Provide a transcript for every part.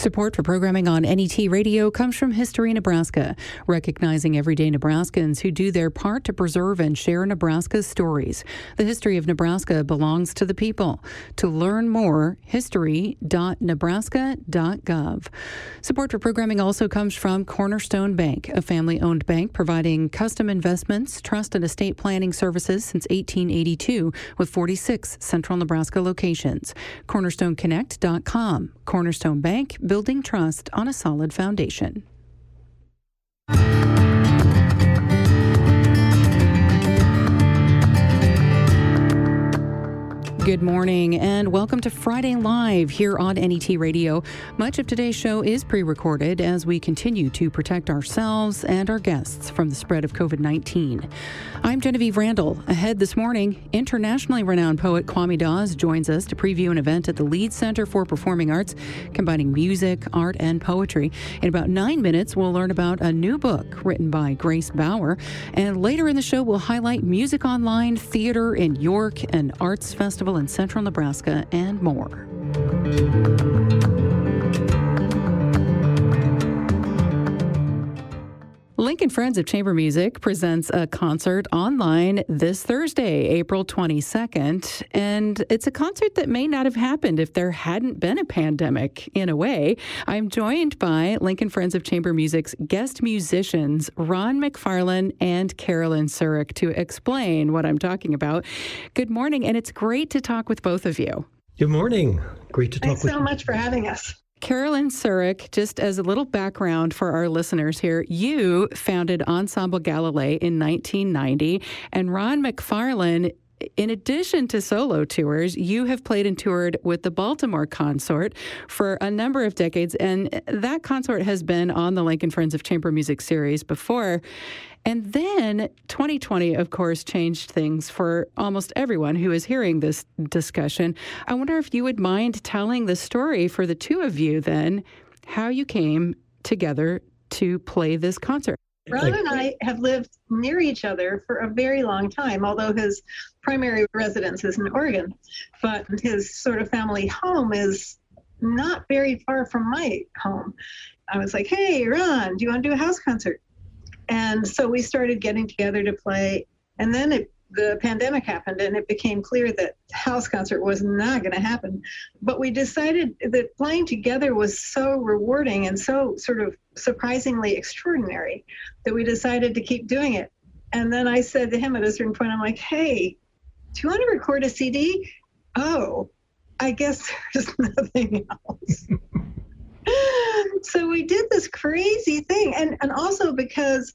Support for programming on NET Radio comes from History Nebraska, recognizing everyday Nebraskans who do their part to preserve and share Nebraska's stories. The history of Nebraska belongs to the people. To learn more, history.nebraska.gov. Support for programming also comes from Cornerstone Bank, a family owned bank providing custom investments, trust, and estate planning services since 1882 with 46 central Nebraska locations. CornerstoneConnect.com. Cornerstone Bank building trust on a solid foundation. Good morning and welcome to Friday Live here on NET Radio. Much of today's show is pre recorded as we continue to protect ourselves and our guests from the spread of COVID 19. I'm Genevieve Randal. Ahead this morning, internationally renowned poet Kwame Dawes joins us to preview an event at the Leeds Center for Performing Arts, combining music, art, and poetry. In about nine minutes, we'll learn about a new book written by Grace Bauer. And later in the show, we'll highlight music online, theater in York, and arts festival in central Nebraska, and more. Lincoln Friends of Chamber Music presents a concert online this Thursday, April 22nd. And it's a concert that may not have happened if there hadn't been a pandemic, in a way. I'm joined by Lincoln Friends of Chamber Music's guest musicians, Ronn McFarlane and Carolyn Surrick, to explain what I'm talking about. Good morning, and it's great to talk with both of you. Good morning. Great to talk Thanks with so you. So much for having us. Carolyn Surrick, just as a little background for our listeners here, you founded Ensemble Galilei in 1990, and Ronn McFarlane in addition to solo tours, you have played and toured with the Baltimore Consort for a number of decades, and that consort has been on the Lincoln Friends of Chamber Music series before. And then 2020, of course, changed things for almost everyone who is hearing this discussion. I wonder if you would mind telling the story for the two of you then, how you came together to play this concert. Ronn and I have lived near each other for a very long time, although his primary residence is in Oregon. But his sort of family home is not very far from my home. I was like, hey, Ronn, do you want to do a house concert? And so we started getting together to play. And then it, the pandemic happened, and it became clear that house concert was not going to happen. But we decided that playing together was so rewarding and so sort of surprisingly extraordinary that we decided to keep doing it. And then I said to him at a certain point, I'm like, hey, do you want to record a CD? Oh, I guess there's nothing else. so we did this crazy thing. And, and also because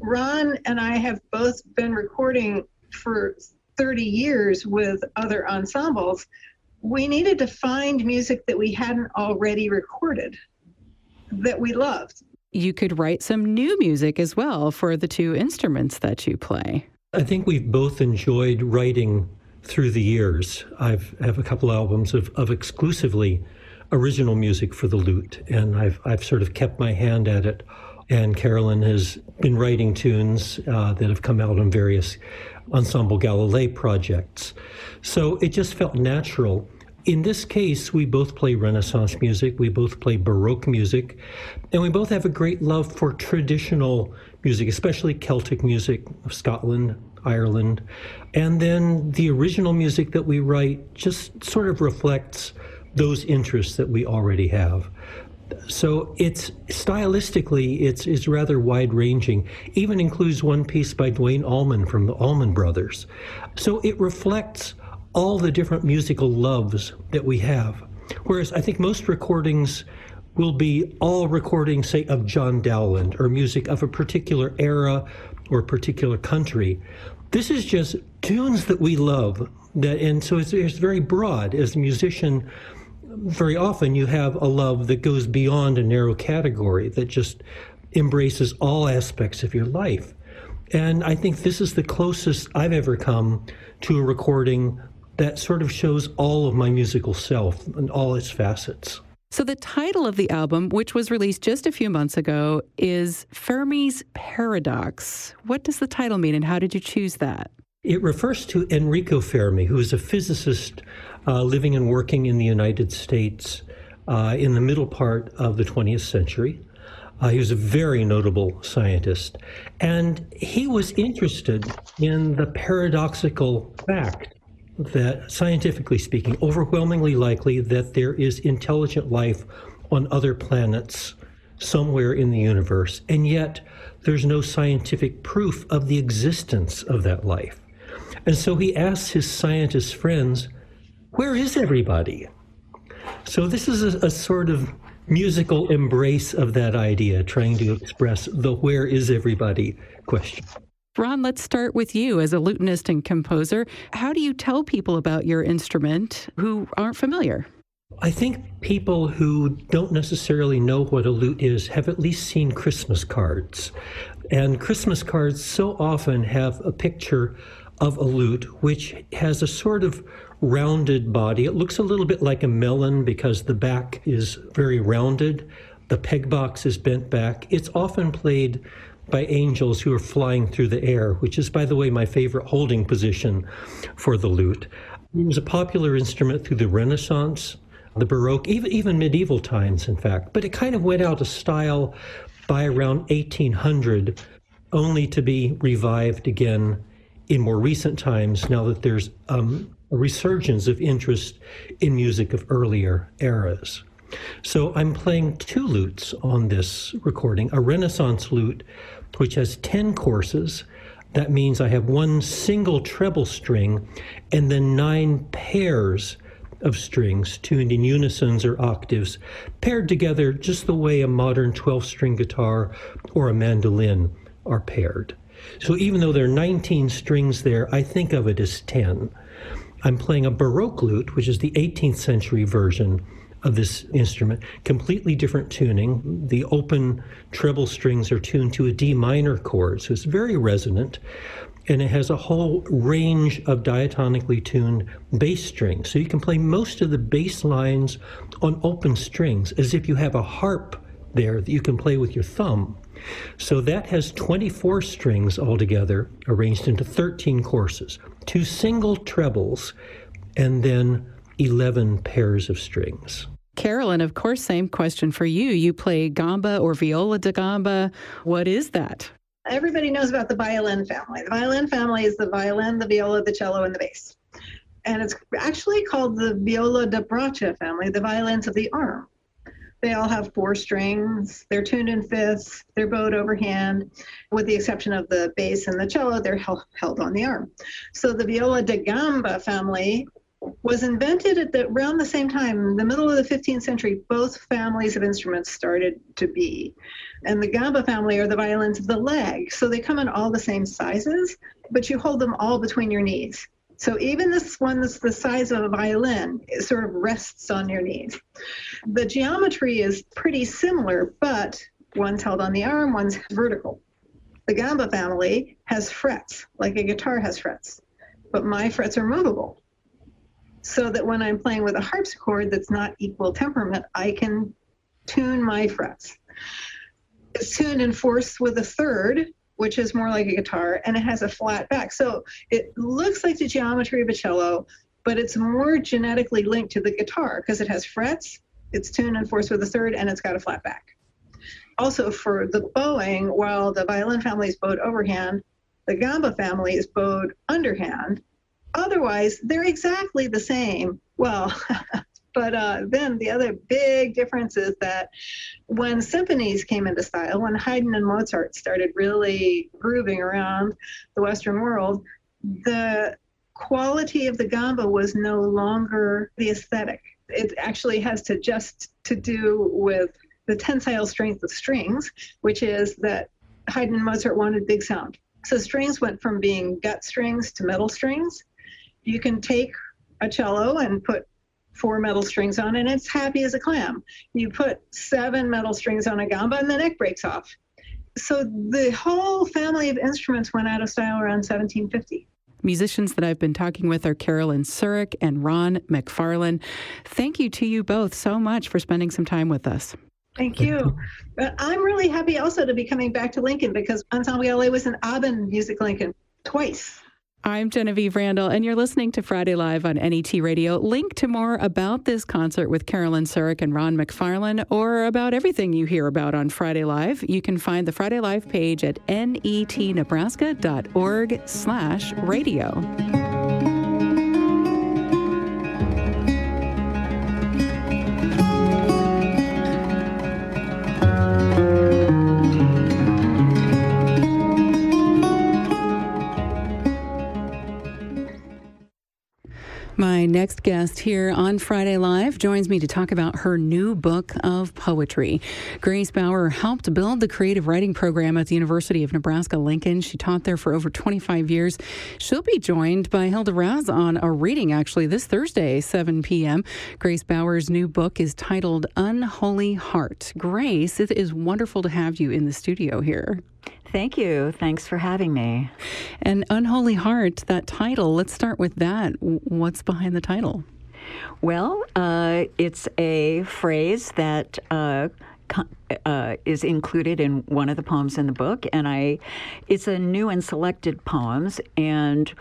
Ronn and I have both been recording for 30 years with other ensembles, we needed to find music that we hadn't already recorded that we loved. You could write some new music as well for the two instruments that you play. I think we've both enjoyed writing through the years. I've have a couple albums of, of exclusively original music for the lute, and I've I've sort of kept my hand at it. And Carolyn has been writing tunes uh, that have come out on various Ensemble Galilei projects. So it just felt natural. In this case, we both play Renaissance music, we both play Baroque music, and we both have a great love for traditional music, especially Celtic music of Scotland, Ireland. And then the original music that we write just sort of reflects those interests that we already have. So it's stylistically, it's, it's rather wide ranging. Even includes one piece by Duane Allman from the Allman Brothers. So it reflects all the different musical loves that we have. Whereas I think most recordings will be all recordings, say, of John Dowland or music of a particular era or particular country. This is just tunes that we love. That and so it's, it's very broad. As a musician, very often you have a love that goes beyond a narrow category that just embraces all aspects of your life. And I think this is the closest I've ever come to a recording that sort of shows all of my musical self and all its facets. So, the title of the album, which was released just a few months ago, is Fermi's Paradox. What does the title mean, and how did you choose that? It refers to Enrico Fermi, who is a physicist uh, living and working in the United States uh, in the middle part of the 20th century. Uh, he was a very notable scientist, and he was interested in the paradoxical fact that, scientifically speaking, overwhelmingly likely that there is intelligent life on other planets somewhere in the universe, and yet there's no scientific proof of the existence of that life. And so he asks his scientist friends, Where is everybody? So this is a, a sort of musical embrace of that idea, trying to express the where is everybody question. Ronn, let's start with you as a lutenist and composer. How do you tell people about your instrument who aren't familiar? I think people who don't necessarily know what a lute is have at least seen Christmas cards. And Christmas cards so often have a picture of a lute which has a sort of rounded body. It looks a little bit like a melon because the back is very rounded. The peg box is bent back. It's often played by angels who are flying through the air, which is, by the way, my favorite holding position for the lute. It was a popular instrument through the Renaissance, the Baroque, even, even medieval times, in fact. But it kind of went out of style by around 1800, only to be revived again in more recent times now that there's um, a resurgence of interest in music of earlier eras. So I'm playing two lutes on this recording a Renaissance lute, which has 10 courses. That means I have one single treble string and then nine pairs of strings tuned in unisons or octaves, paired together just the way a modern 12 string guitar or a mandolin are paired. So even though there are 19 strings there, I think of it as 10. I'm playing a Baroque lute, which is the 18th century version of this instrument, completely different tuning. The open treble strings are tuned to a D minor chord, so it's very resonant. And it has a whole range of diatonically tuned bass strings. So you can play most of the bass lines on open strings as if you have a harp there that you can play with your thumb. So that has 24 strings altogether, arranged into 13 courses, two single trebles, and then 11 pairs of strings. Carolyn, of course, same question for you. You play gamba or viola da gamba. What is that? Everybody knows about the violin family. The violin family is the violin, the viola, the cello, and the bass. And it's actually called the viola da braccia family, the violins of the arm. They all have four strings. They're tuned in fifths. They're bowed overhand, with the exception of the bass and the cello. They're held, on the arm. So the viola da gamba family was invented at the, around the same time, the middle of the 15th century. Both families of instruments started to be, and the gamba family are the violins of the leg. So they come in all the same sizes, but you hold them all between your knees. So even this one that's the size of a violin, it sort of rests on your knees. The geometry is pretty similar, but one's held on the arm, one's vertical. The gamba family has frets, like a guitar has frets, but my frets are movable. So that when I'm playing with a harpsichord that's not equal temperament, I can tune my frets. It's tuned fourths with a third, which is more like a guitar, and it has a flat back. So it looks like the geometry of a cello, but it's more genetically linked to the guitar because it has frets, it's tuned and fourths with a third, and it's got a flat back. Also, for the bowing, while the violin family is bowed overhand, the gamba family is bowed underhand. Otherwise, they're exactly the same. Well, But uh, then the other big difference is that when symphonies came into style, when Haydn and Mozart started really grooving around the Western world, the quality of the gamba was no longer the aesthetic. It actually has to just to do with the tensile strength of strings, which is that Haydn and Mozart wanted big sound. So strings went from being gut strings to metal strings. You can take a cello and put four metal strings on and it's happy as a clam. You put seven metal strings on a gamba and the neck breaks off. So the whole family of instruments went out of style around 1750. Musicians that I've been talking with are Carolyn Surrick and Ronn McFarlane. Thank you to you both so much for spending some time with us. Thank you. But I'm really happy also to be coming back to Lincoln because Ensemble LA was in Aben Music Lincoln twice. I'm Genevieve Randal, and you're listening to Friday Live on NET Radio. Link to more about this concert with Carolyn Surrick and Ronn McFarlane, or about everything you hear about on Friday Live. You can find the Friday Live page at netnebraska.org slash radio. My next guest here on Friday Live joins me to talk about her new book of poetry. Grace Bauer helped build the creative writing program at the University of Nebraska Lincoln. She taught there for over 25 years. She'll be joined by Hilda Raz on a reading actually this Thursday, 7 p.m. Grace Bauer's new book is titled Unholy Heart. Grace, it is wonderful to have you in the studio here. Thank you. Thanks for having me. And Unholy Heart, that title, let's start with that. What's behind the title? Well, uh, it's a phrase that. Uh, uh, is included in one of the poems in the book, and I, it's a new and selected poems, and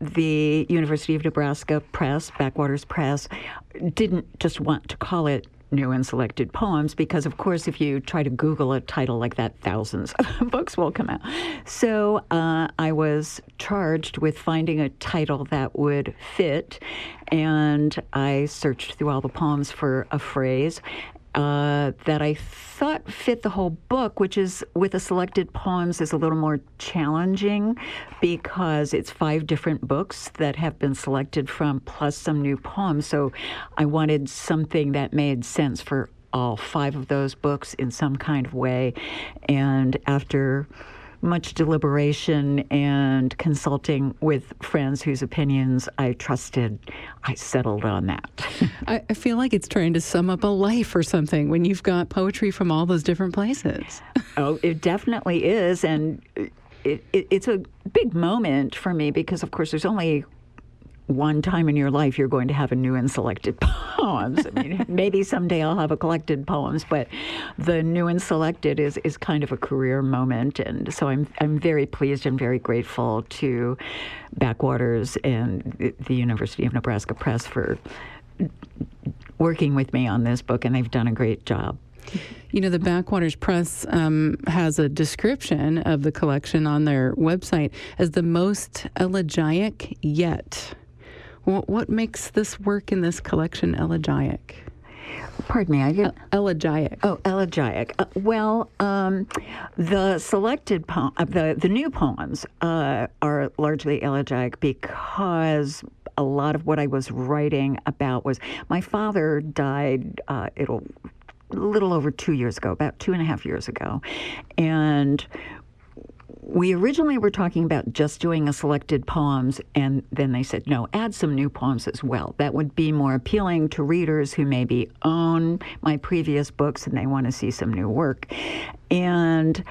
the University of Nebraska Press, Backwaters Press, didn't just want to call it new and selected poems because, of course, if you try to Google a title like that, thousands of books will come out. So uh, I was charged with finding a title that would fit, and I searched through all the poems for a phrase uh, that I thought fit the whole book, which is with the selected poems is a little more challenging because it's five different books that have been selected from, plus some new poems. So I wanted something that made sense for all five of those books in some kind of way. And after much deliberation and consulting with friends whose opinions I trusted, I settled on that. I, I feel like it's trying to sum up a life or something when you've got poetry from all those different places. oh, it definitely is. And it, it, it's a big moment for me because, of course, there's only one time in your life you're going to have a new and selected poems. I mean, maybe someday I'll have a collected poems, but the new and selected is, is kind of a career moment. And so I'm, I'm very pleased and very grateful to Backwaters and the University of Nebraska Press for working with me on this book, and they've done a great job. You know, the Backwaters Press um, has a description of the collection on their website as the most elegiac yet. What makes this work in this collection elegiac? Pardon me, I get elegiac. Oh, elegiac. Uh, well, um, the selected poem, uh, the the new poems uh, are largely elegiac because a lot of what I was writing about was my father died. Uh, it'll a little over two years ago, about two and a half years ago, and we originally were talking about just doing a selected poems, and then they said, no, add some new poems as well. That would be more appealing to readers who maybe own my previous books and they want to see some new work. And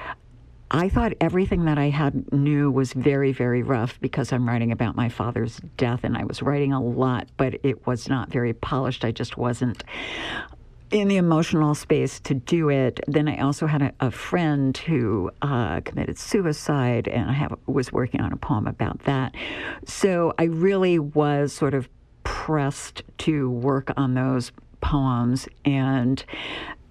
I thought everything that I had new was very, very rough because I'm writing about my father's death and I was writing a lot, but it was not very polished. I just wasn't in the emotional space to do it. Then I also had a, a friend who uh, committed suicide, and I have, was working on a poem about that. So I really was sort of pressed to work on those poems and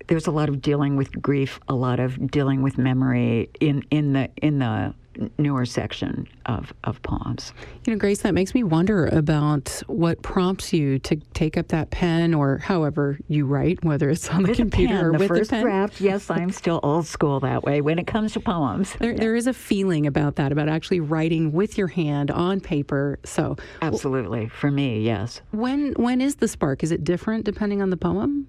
there's a lot of dealing with grief, a lot of dealing with memory in, in the in the newer section of, of poems. You know, Grace, that makes me wonder about what prompts you to take up that pen or however you write, whether it's on the with computer pen, or the with first the pen. draft. Yes, I'm still old school that way when it comes to poems. There, yeah. there is a feeling about that, about actually writing with your hand on paper. So absolutely, for me, yes. When when is the spark? Is it different depending on the poem?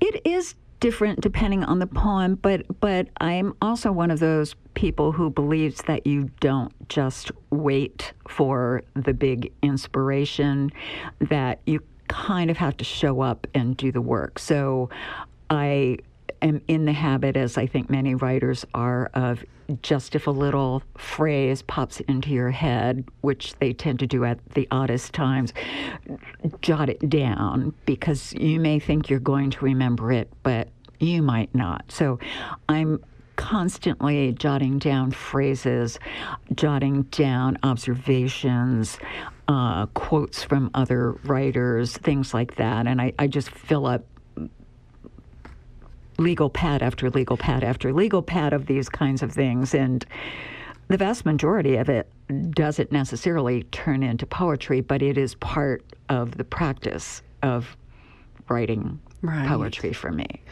It is different depending on the poem, but but I'm also one of those people who believes that you don't just wait for the big inspiration, that you kind of have to show up and do the work. So I am in the habit, as I think many writers are, of just if a little phrase pops into your head, which they tend to do at the oddest times, jot it down because you may think you're going to remember it, but you might not. So I'm constantly jotting down phrases, jotting down observations, uh, quotes from other writers, things like that. And I, I just fill up legal pad after legal pad after legal pad of these kinds of things. And the vast majority of it doesn't necessarily turn into poetry, but it is part of the practice of writing right. poetry for me.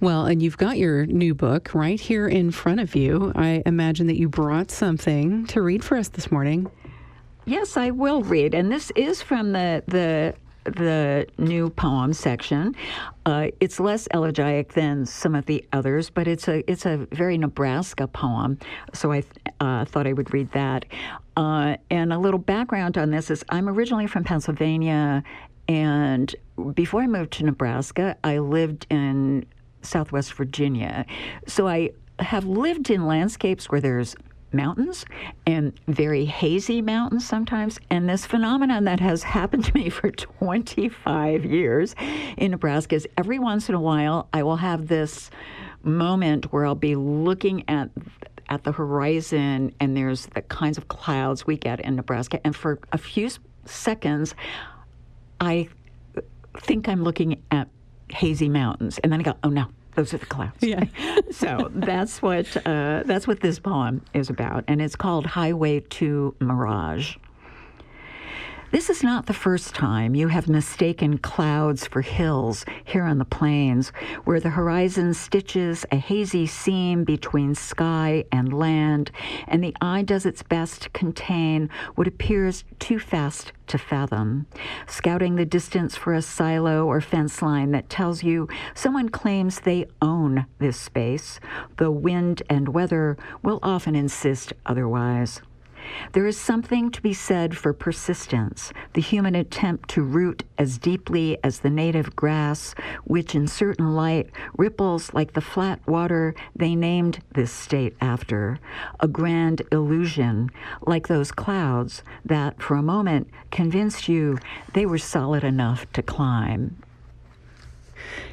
Well, and you've got your new book right here in front of you. I imagine that you brought something to read for us this morning. Yes, I will read, and this is from the the the new poem section. Uh, it's less elegiac than some of the others, but it's a it's a very Nebraska poem. So I uh, thought I would read that. Uh, and a little background on this is I'm originally from Pennsylvania, and before I moved to Nebraska, I lived in Southwest Virginia. So I have lived in landscapes where there's mountains and very hazy mountains sometimes. And this phenomenon that has happened to me for 25 years in Nebraska is every once in a while I will have this moment where I'll be looking at at the horizon and there's the kinds of clouds we get in Nebraska and for a few seconds I think I'm looking at hazy mountains and then I go oh no those are the clouds. Yeah. so that's what uh, that's what this poem is about, and it's called Highway to Mirage. This is not the first time you have mistaken clouds for hills here on the plains, where the horizon stitches a hazy seam between sky and land, and the eye does its best to contain what appears too fast to fathom. Scouting the distance for a silo or fence line that tells you someone claims they own this space, though wind and weather will often insist otherwise. There is something to be said for persistence, the human attempt to root as deeply as the native grass, which in certain light ripples like the flat water they named this state after, a grand illusion, like those clouds that for a moment convinced you they were solid enough to climb.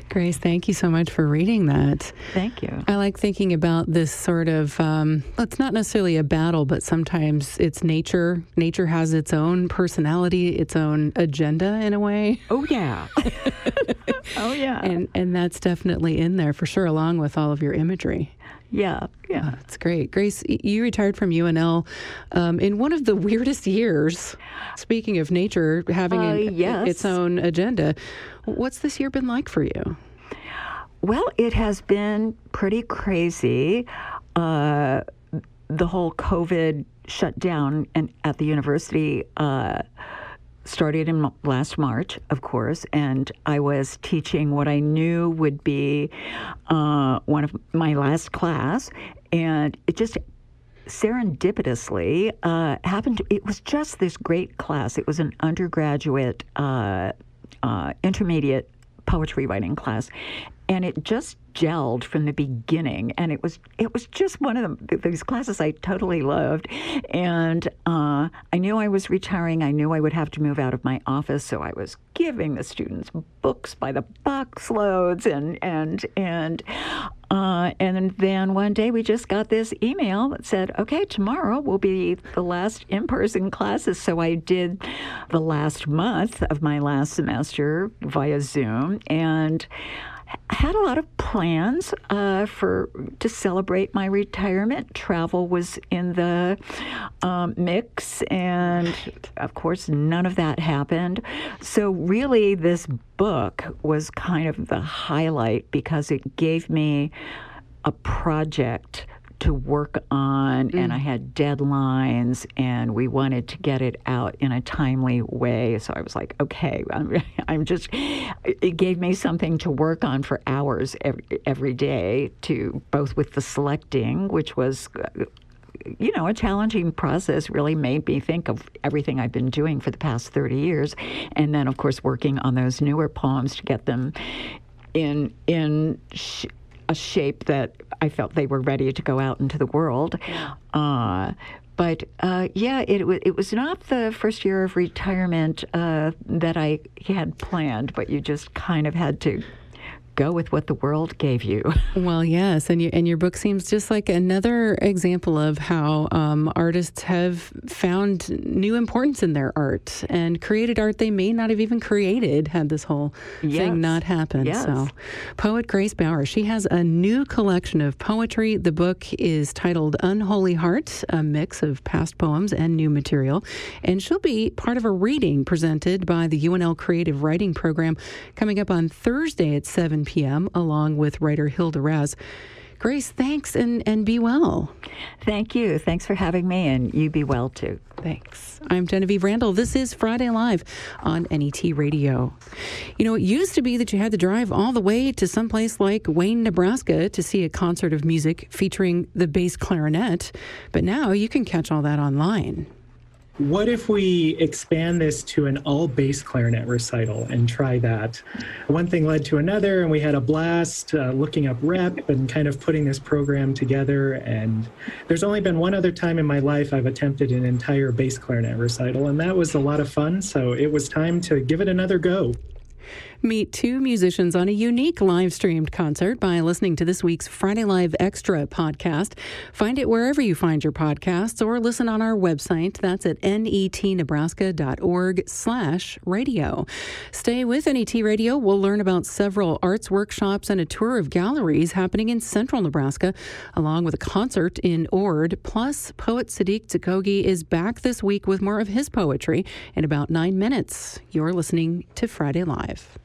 Grace, thank you so much for reading that. Thank you. I like thinking about this sort of, um, it's not necessarily a battle, but sometimes it's nature. Nature has its own personality, its own agenda in a way. Oh, yeah. oh, yeah. And, and that's definitely in there for sure, along with all of your imagery. Yeah, yeah. Oh, that's great. Grace, you retired from UNL um, in one of the weirdest years. Speaking of nature having uh, an, yes. its own agenda, what's this year been like for you? Well, it has been pretty crazy. Uh, the whole COVID shutdown and at the university. Uh, started in last March, of course, and I was teaching what I knew would be uh, one of my last class, and it just serendipitously uh, happened. To, it was just this great class. It was an undergraduate, uh, uh intermediate poetry writing class, and it just gelled from the beginning and it was it was just one of the, these classes I totally loved and uh, I knew I was retiring I knew I would have to move out of my office so I was giving the students books by the box loads and and and uh, and then one day we just got this email that said, okay, tomorrow will be the last in person classes. So I did the last month of my last semester via Zoom. And had a lot of plans uh, for to celebrate my retirement. Travel was in the um, mix, and of course, none of that happened. So, really, this book was kind of the highlight because it gave me a project to work on, mm. and I had deadlines, and we wanted to get it out in a timely way. So I was like, okay, I'm, I'm just, it gave me something to work on for hours every, every day, to both with the selecting, which was you know, a challenging process really made me think of everything I've been doing for the past 30 years. And then, of course, working on those newer poems to get them in, in, sh- a shape that I felt they were ready to go out into the world. Uh, but uh, yeah, it, it was not the first year of retirement uh, that I had planned, but you just kind of had to go with what the world gave you. Well, yes, and you, and your book seems just like another example of how um, artists have found new importance in their art and created art they may not have even created had this whole Yes. thing not happened. Yes. So, poet Grace Bauer, she has a new collection of poetry. The book is titled Unholy Heart, a mix of past poems and new material, and she'll be part of a reading presented by the UNL Creative Writing Program coming up on Thursday at 7 p.m. along with writer Hilda Raz. Grace, thanks and, and be well. Thank you. Thanks for having me, and you be well too. Thanks. I'm Genevieve Randal. This is Friday Live on NET Radio. You know, it used to be that you had to drive all the way to someplace like Wayne, Nebraska to see a concert of music featuring the bass clarinet, but now you can catch all that online. What if we expand this to an all bass clarinet recital and try that? One thing led to another, and we had a blast uh, looking up rep and kind of putting this program together. And there's only been one other time in my life I've attempted an entire bass clarinet recital, and that was a lot of fun. So it was time to give it another go. Meet two musicians on a unique live streamed concert by listening to this week's Friday Live Extra podcast. Find it wherever you find your podcasts or listen on our website. That's at netnebraska.org slash radio. Stay with NET Radio. We'll learn about several arts workshops and a tour of galleries happening in central Nebraska, along with a concert in Ord. Plus, poet Sadiq Zakogi is back this week with more of his poetry in about nine minutes. You're listening to Friday Live.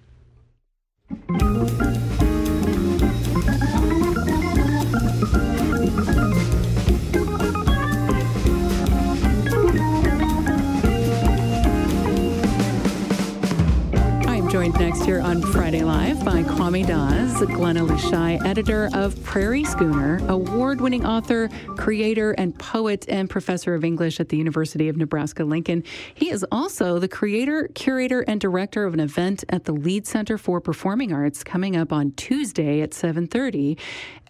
I'm joined next here on Friday Live by Kwame Dawes, Glenna Luschei, editor of Prairie Schooner, award winning author, creator, and poet, and professor of English at the University of Nebraska Lincoln. He is also the creator, curator, and director of an event at the Lied Center for Performing Arts coming up on Tuesday at 7:30.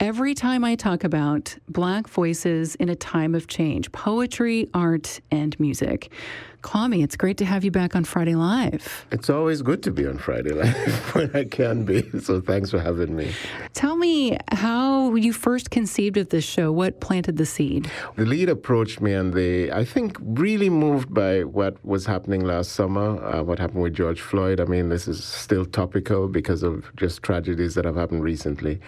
Every time I talk about Black voices in a time of change, poetry, art, and music. Kwame, it's great to have you back on Friday Live. It's always good to be on Friday Live when I can be. So thanks for having me. Tell me how you first conceived of this show. What planted the seed? The Lied approached me, and they, I think, really moved by what was happening last summer, uh, what happened with George Floyd. I mean, this is still topical because of just tragedies that have happened recently.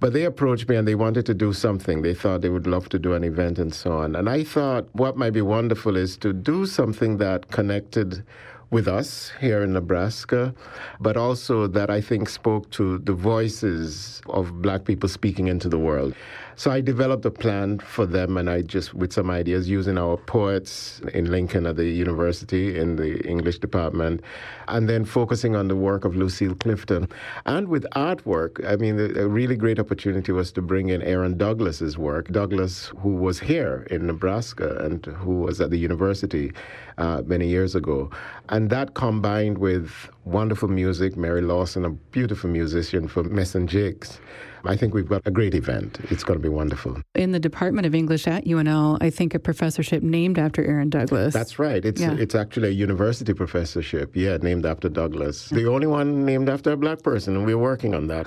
But they approached me and they wanted to do something. They thought they would love to do an event and so on. And I thought what might be wonderful is to do something that connected with us here in Nebraska, but also that I think spoke to the voices of black people speaking into the world. So I developed a plan for them, and I just, with some ideas, using our poets in Lincoln at the university in the English department, and then focusing on the work of Lucille Clifton. And with artwork, I mean, a really great opportunity was to bring in Aaron Douglas's work. Douglas, who was here in Nebraska and who was at the university uh, many years ago. And that combined with wonderful music, Mary Lawson, a beautiful musician from Mesonjixx. I think we've got a great event. It's going to be wonderful. In the Department of English at UNL, I think a professorship named after Aaron Douglas. That's right. It's Yeah. it's actually a university professorship. Yeah, named after Douglas. The only one named after a black person, and we're working on that.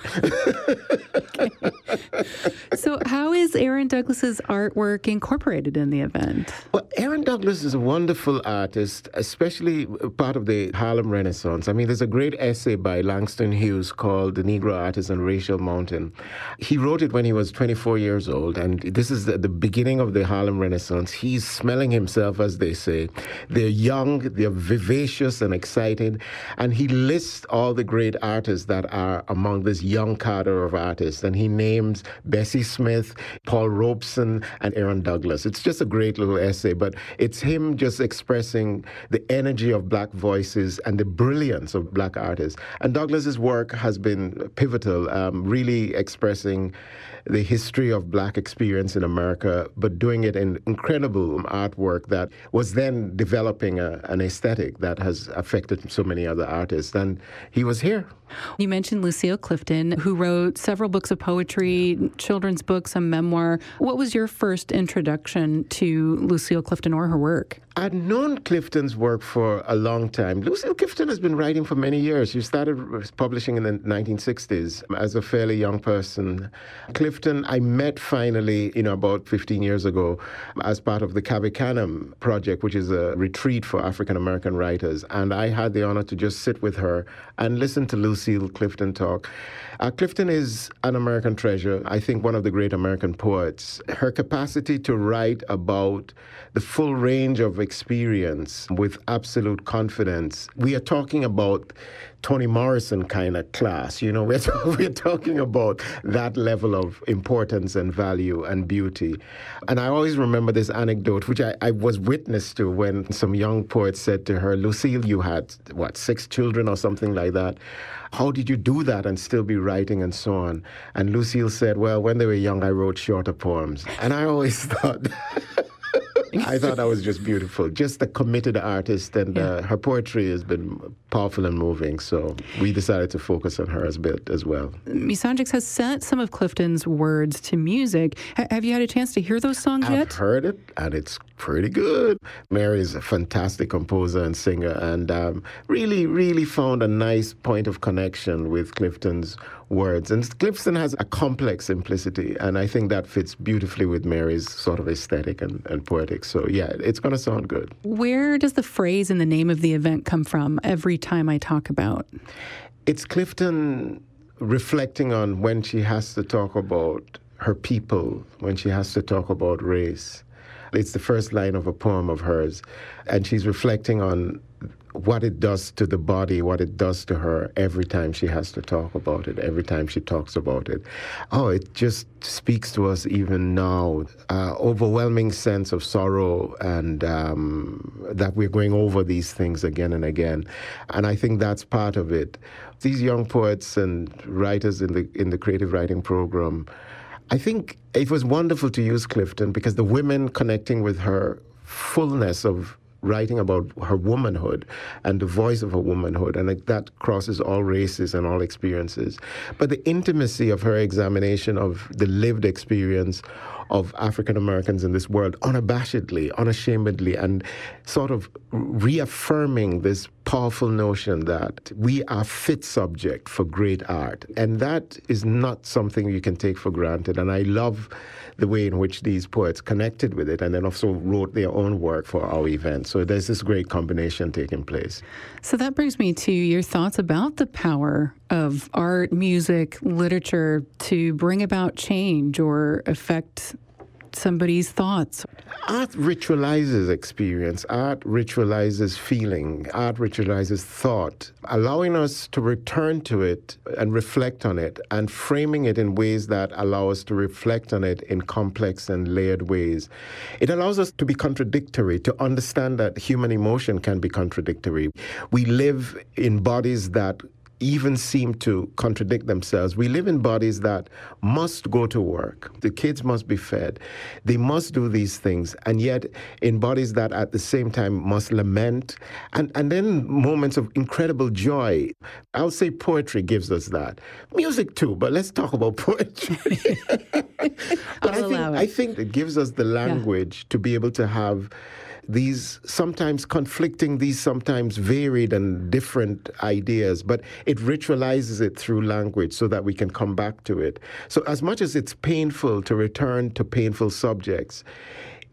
so, how is Aaron Douglas's artwork incorporated in the event? Well, Aaron Douglas is a wonderful artist, especially part of the Harlem Renaissance. I mean, there's a great essay by Langston Hughes called The Negro Artist and Racial Mountain. He wrote it when he was 24 years old, and this is the, the beginning of the Harlem Renaissance. He's smelling himself, as they say. They're young, they're vivacious and excited, and he lists all the great artists that are among this young cadre of artists, and he names Bessie Smith, Paul Robeson, and Aaron Douglas. It's just a great little essay, but it's him just expressing the energy of black voices and the brilliance of black artists. And Douglas's work has been pivotal, um, really expressing the history of black experience in America, but doing it in incredible artwork that was then developing a, an aesthetic that has affected so many other artists. And he was here. You mentioned Lucille Clifton, who wrote several books of poetry, children's books, a memoir. What was your first introduction to Lucille Clifton or her work? I'd known Clifton's work for a long time. Lucille Clifton has been writing for many years. She started publishing in the 1960s as a fairly young person. Clifton, I met finally, you know, about 15 years ago as part of the Cave Canem project, which is a retreat for African American writers. And I had the honor to just sit with her and listen to Lucille Clifton talk. Uh, Clifton is an American treasure. I think one of the great American poets. Her capacity to write about the full range of experience with absolute confidence. We are talking about Toni Morrison kind of class. You know, we're, we're talking about that level of importance and value and beauty. And I always remember this anecdote, which I, I was witness to when some young poet said to her, Lucille, you had, what, six children or something like that how did you do that and still be writing and so on? And Lucille said, well, when they were young, I wrote shorter poems. And I always thought, I thought that was just beautiful. Just a committed artist, and yeah. uh, her poetry has been powerful and moving. So we decided to focus on her as a bit as well. Mesonjixx has sent some of Clifton's words to music. H- have you had a chance to hear those songs I've yet? I've heard it, and it's pretty good. Mary is a fantastic composer and singer, and um, really, really found a nice point of connection with Clifton's words. And Clifton has a complex simplicity, and I think that fits beautifully with Mary's sort of aesthetic and, and poetic. So, yeah, it's going to sound good. Where does the phrase and the name of the event come from every time I talk about? It's Clifton reflecting on when she has to talk about her people, when she has to talk about race. It's the first line of a poem of hers, and she's reflecting on what it does to the body, what it does to her every time she has to talk about it, every time she talks about it. Oh, it just speaks to us even now. Uh, overwhelming sense of sorrow and um, that we're going over these things again and again. And I think that's part of it. These young poets and writers in the in the creative writing program. I think it was wonderful to use Clifton because the women connecting with her fullness of writing about her womanhood and the voice of her womanhood, and that crosses all races and all experiences. But the intimacy of her examination of the lived experience of African Americans in this world unabashedly, unashamedly, and sort of reaffirming this powerful notion that we are fit subject for great art. And that is not something you can take for granted. And I love the way in which these poets connected with it and then also wrote their own work for our event. So there's this great combination taking place. So that brings me to your thoughts about the power of art, music, literature to bring about change or affect somebody's thoughts. Art ritualizes experience, art ritualizes feeling, art ritualizes thought, allowing us to return to it and reflect on it and framing it in ways that allow us to reflect on it in complex and layered ways. It allows us to be contradictory, to understand that human emotion can be contradictory. We live in bodies that even seem to contradict themselves. We live in bodies that must go to work. The kids must be fed. They must do these things. And yet, in bodies that at the same time must lament. And, and then moments of incredible joy. I'll say poetry gives us that. Music too, but let's talk about poetry. but I think, I think it gives us the language yeah. to be able to have these sometimes conflicting, these sometimes varied and different ideas, but it ritualizes it through language so that we can come back to it. So, as much as it's painful to return to painful subjects,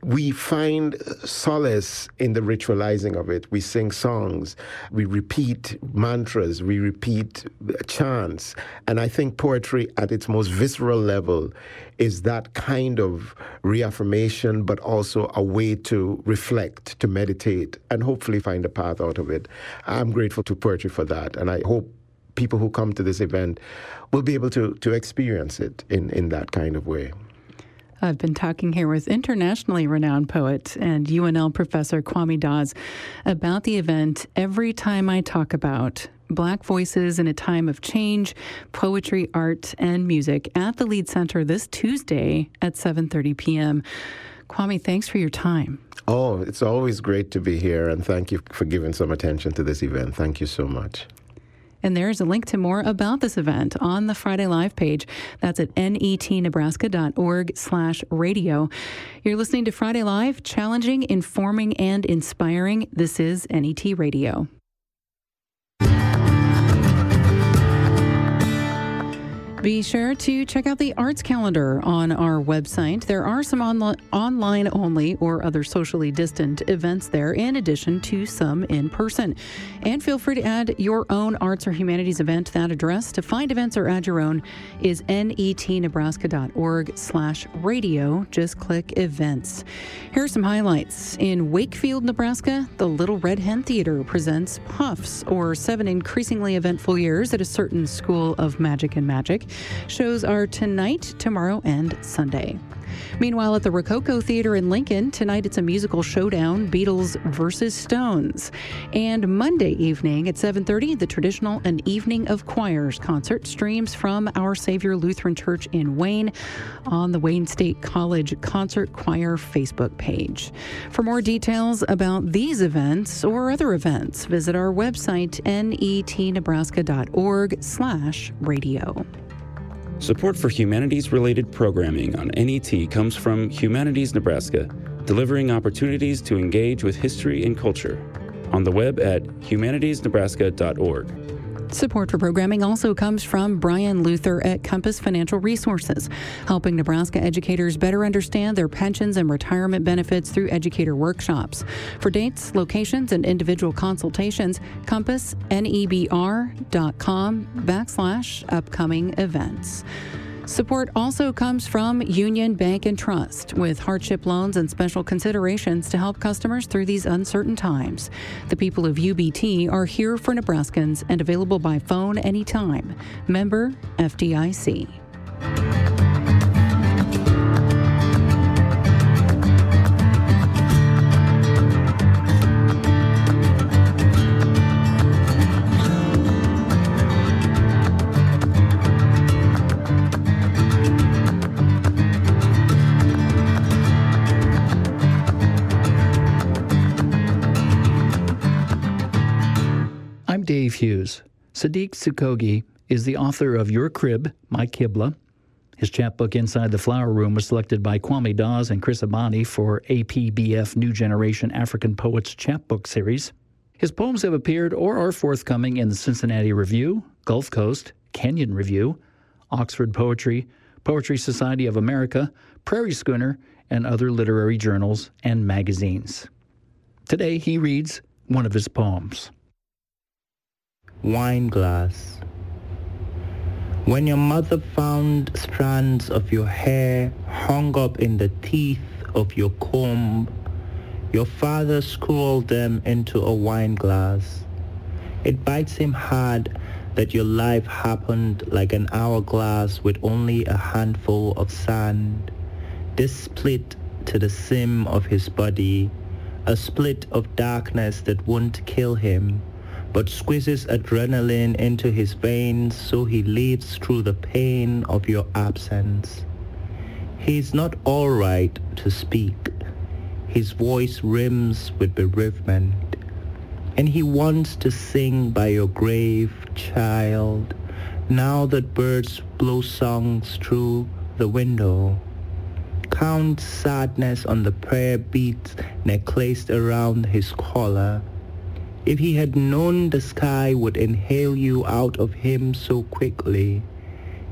we find solace in the ritualizing of it. We sing songs, we repeat mantras, we repeat chants. And I think poetry at its most visceral level is that kind of reaffirmation, but also a way to reflect, to meditate, and hopefully find a path out of it. I'm grateful to poetry for that. And I hope people who come to this event will be able to, to experience it in, in that kind of way. I've been talking here with internationally renowned poet and UNL professor Kwame Dawes about the event Every Time I Talk About Black Voices in a Time of Change, Poetry, Art, and Music at the Lied Center this Tuesday at 7.30 p.m. Kwame, thanks for your time. Oh, it's always great to be here, and thank you for giving some attention to this event. Thank you so much. And there's a link to more about this event on the Friday Live page. That's at netnebraska.org slash radio. You're listening to Friday Live, challenging, informing, and inspiring. This is NET Radio. Be sure to check out the arts calendar on our website. There are some onli- online only or other socially distant events there, in addition to some in person. And feel free to add your own arts or humanities event. That address to find events or add your own is netnebraska.org slash radio. Just click events. Here are some highlights. In Wakefield, Nebraska, the Little Red Hen Theater presents Puffs, or seven increasingly eventful years at a certain school of magic and magic. Shows are tonight, tomorrow, and Sunday. Meanwhile, at the Rococo Theater in Lincoln, tonight it's a musical showdown, Beatles versus Stones. And Monday evening at 7:30, the traditional An Evening of Choirs concert streams from Our Savior Lutheran Church in Wayne on the Wayne State College Concert Choir Facebook page. For more details about these events or other events, visit our website netnebraska.org/radio. Support for humanities related programming on NET comes from Humanities Nebraska, delivering opportunities to engage with history and culture. On the web at humanitiesnebraska.org. Support for programming also comes from Brian Luther at Compass Financial Resources, helping Nebraska educators better understand their pensions and retirement benefits through educator workshops. For dates, locations, and individual consultations, compassnebr.com backslash upcoming events. Support also comes from Union Bank and Trust with hardship loans and special considerations to help customers through these uncertain times. The people of UBT are here for Nebraskans and available by phone anytime. Member FDIC. I'm Hughes. Saddiq Dzukogi is the author of Your Crib, My Qibla. His chapbook Inside the Flower Room was selected by Kwame Dawes and Chris Abani for APBF New Generation African Poets Chapbook Series. His poems have appeared or are forthcoming in the Cincinnati Review, Gulf Coast, Kenyon Review, Oxford Poetry, Poetry Society of America, Prairie Schooner, and other literary journals and magazines. Today he reads one of his poems. Wine glass. When your mother found strands of your hair hung up in the teeth of your comb, your father scrolled them into a wine glass. It bites him hard that your life happened like an hourglass with only a handful of sand. This split to the seam of his body, a split of darkness that won't kill him, but squeezes adrenaline into his veins so he lives through the pain of your absence. He's not all right to speak. His voice rims with bereavement. And he wants to sing by your grave, child, now that birds blow songs through the window. Count sadness on the prayer beads necklaced around his collar. If he had known the sky would inhale you out of him so quickly,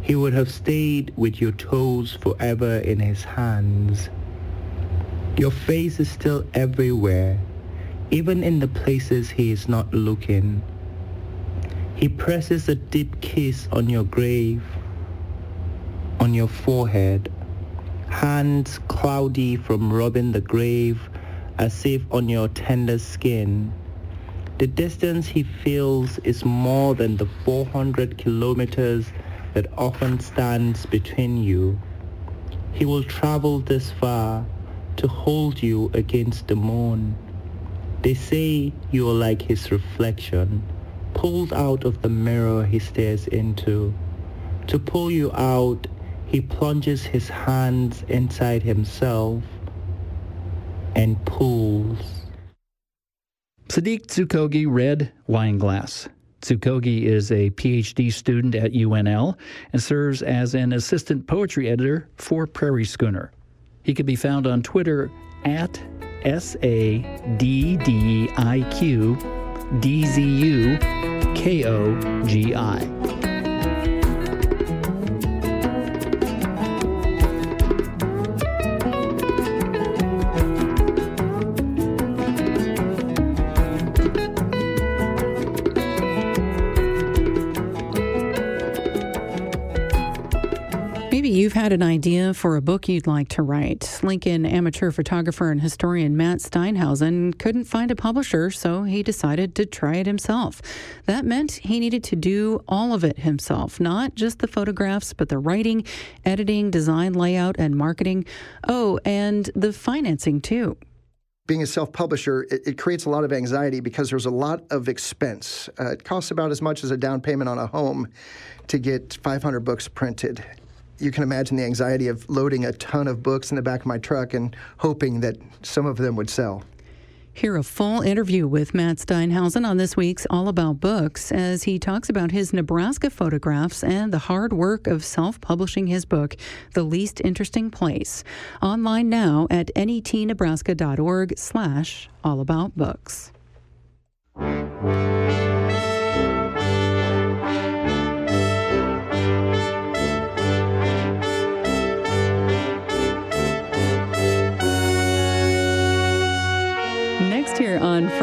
he would have stayed with your toes forever in his hands. Your face is still everywhere, even in the places he is not looking. He presses a deep kiss on your grave, on your forehead, hands cloudy from rubbing the grave as if on your tender skin. The distance he feels is more than the 400 kilometers that often stands between you. He will travel this far to hold you against the moon. They say you are like his reflection, pulled out of the mirror he stares into. To pull you out, he plunges his hands inside himself and pulls. Saddiq Dzukogi read Wine Glass. Tsukogi is a PhD student at UNL and serves as an assistant poetry editor for Prairie Schooner. He can be found on Twitter at S A D D I Q D Z U K O G I. had an idea for a book you'd like to write. Lincoln amateur photographer and historian Matt Steinhausen couldn't find a publisher, so he decided to try it himself. That meant he needed to do all of it himself, not just the photographs, but the writing, editing, design, layout, and marketing. Oh, and the financing too being a self-publisher, it, it, creates a lot of anxiety because there's a lot of expense. Uh, it costs about as much as a down payment on a home to get 500 books printed you can imagine the anxiety of loading a ton of books in the back of my truck and hoping that some of them would sell. Hear a full interview with Matt Steinhausen on this week's All About Books as he talks about his Nebraska photographs and the hard work of self publishing his book, The Least Interesting Place. Online now at netnebraska.org slash allaboutbooks. here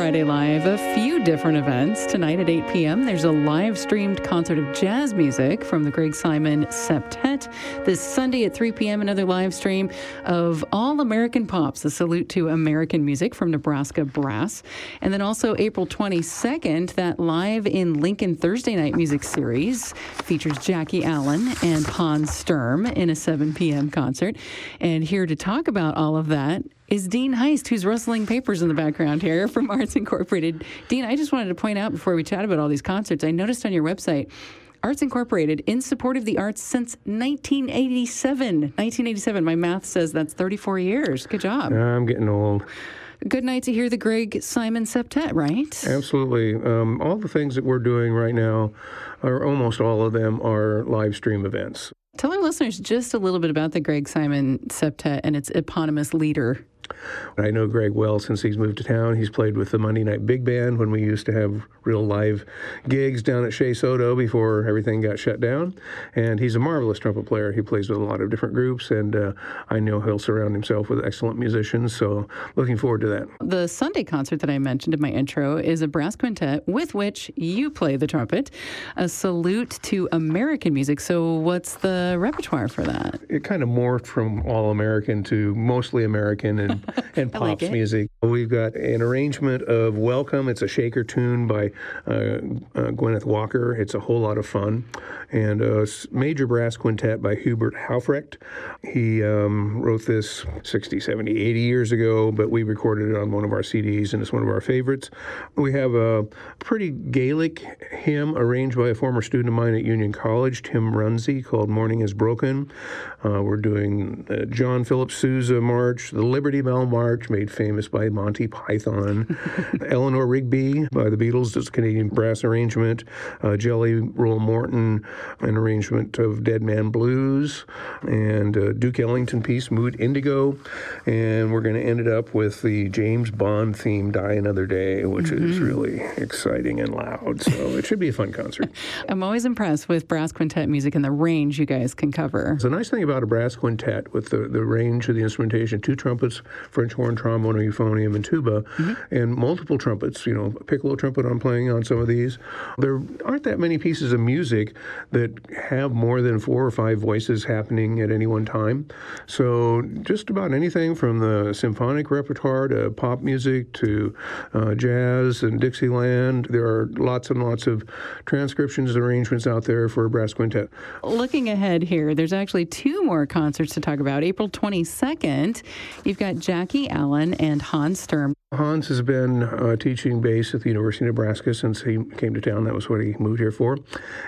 Friday Live. A few different events. Tonight at 8 p.m., there's a live streamed concert of jazz music from the Greg Simon Septet. This Sunday at 3 p.m., another live stream of All American Pops, a salute to American music from Nebraska Brass. And then also April 22nd, that live in Lincoln Thursday night music series features Jackie Allen and Hans Sturm in a 7 p.m. concert. And here to talk about all of that is Dean Haist, who's rustling papers in the background here from Arts Incorporated. Dean, I just wanted to point out before we chat about all these concerts, I noticed on your website, Arts Incorporated in support of the arts since 1987. 1987. My math says that's 34 years. Good job. I'm getting old. Good night to hear the Greg Simon Septet, right? Absolutely. Um, all the things that we're doing right now, or almost all of them, are live stream events. Tell our listeners just a little bit about the Greg Simon Septet and its eponymous leader. I know Greg well since he's moved to town. He's played with the Monday Night Big Band when we used to have real live gigs down at Shea Soto before everything got shut down. And he's a marvelous trumpet player. He plays with a lot of different groups, and uh, I know he'll surround himself with excellent musicians. So looking forward to that. The Sunday concert that I mentioned in my intro is a brass quintet with which you play the trumpet, a salute to American music. So what's the repertoire for that? It kind of morphed from all American to mostly American and and pops like music. We've got an arrangement of Welcome. It's a shaker tune by uh, uh, Gwyneth Walker. It's a whole lot of fun. And a major brass quintet by Hubert Haufrecht. He um, wrote this 60, 70, 80 years ago, but we recorded it on one of our CDs, and it's one of our favorites. We have a pretty Gaelic hymn arranged by a former student of mine at Union College, Tim Runzie, called Morning is Broken. Uh, we're doing John Philip Sousa March, the Liberty Bell March, made famous by Monty Python. Eleanor Rigby by the Beatles, it's Canadian brass arrangement. Uh, Jelly Roll Morton, an arrangement of Dead Man Blues. And uh, Duke Ellington piece, Mood Indigo. And we're going to end it up with the James Bond theme, Die Another Day, which mm-hmm. is really exciting and loud. So it should be a fun concert. I'm always impressed with brass quintet music and the range you guys can cover. The nice thing about a brass quintet with the, the range of the instrumentation, two trumpets, French horn, trombone, euphonium, and tuba, mm-hmm. and multiple trumpets. You know, piccolo trumpet I'm playing on some of these. There aren't that many pieces of music that have more than four or five voices happening at any one time. So just about anything from the symphonic repertoire to pop music to uh, jazz and Dixieland. There are lots and lots of transcriptions and arrangements out there for a brass quintet. Looking ahead here, there's actually two more concerts to talk about. April 22nd, you've got Jackie Allen and Hans Sturm. Hans has been uh, teaching bass at the University of Nebraska since he came to town. That was what he moved here for.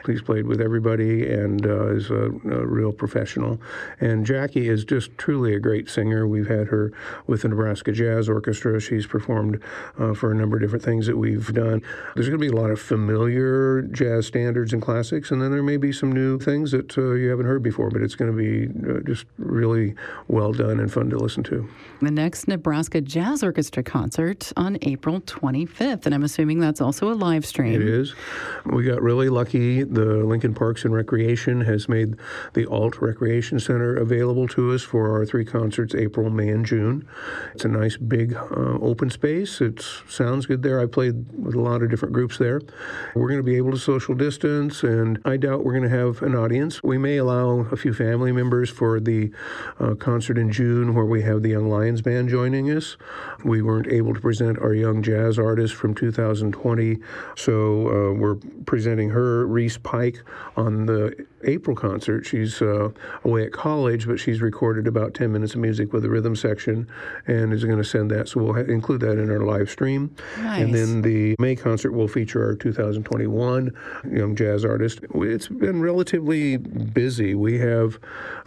He's played with everybody and uh, is a, a, real professional. And Jackie is just truly a great singer. We've had her with the Nebraska Jazz Orchestra. She's performed uh, for a number of different things that we've done. There's going to be a lot of familiar jazz standards and classics, and then there may be some new things that uh, you haven't heard before, but it's going to be uh, just really well done and fun to listen to. The next Nebraska Jazz Orchestra concert concert on April 25th. And I'm assuming that's also a live stream. It is. We got really lucky. The Lincoln Parks and Recreation has made the Auld Recreation Center available to us for our three concerts, April, May, and June. It's a nice big uh, open space. It sounds good there. I played with a lot of different groups there. We're going to be able to social distance, and I doubt we're going to have an audience. We may allow a few family members for the uh, concert in June where we have the Young Lions Band joining us. We weren't able able to present our young jazz artist from 2020. So uh, we're presenting her, Reese Pike, on the April concert. She's uh, away at college, but she's recorded about 10 minutes of music with a rhythm section and is going to send that. So we'll ha- include that in our live stream. Nice. And then the May concert will feature our 2021 young jazz artist. It's been relatively busy. We have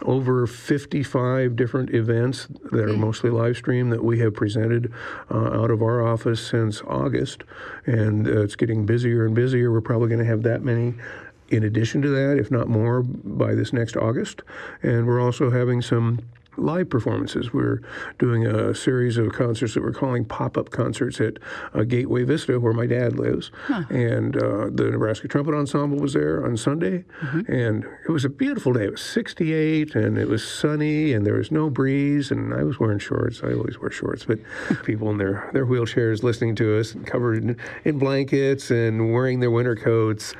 over 55 different events that are mm. mostly live stream that we have presented uh, out of our office since August. And uh, it's getting busier and busier. We're probably going to have that many in addition to that, if not more, by this next August. And we're also having some live performances. We're doing a series of concerts that we're calling pop up concerts at uh, Gateway Vista, where my dad lives. Huh. And uh, the Nebraska Trumpet Ensemble was there on Sunday. Mm-hmm. And it was a beautiful day. It was 68 and it was sunny and there was no breeze. And I was wearing shorts. I always wear shorts. But people in their, their wheelchairs listening to us, and covered in, in blankets and wearing their winter coats.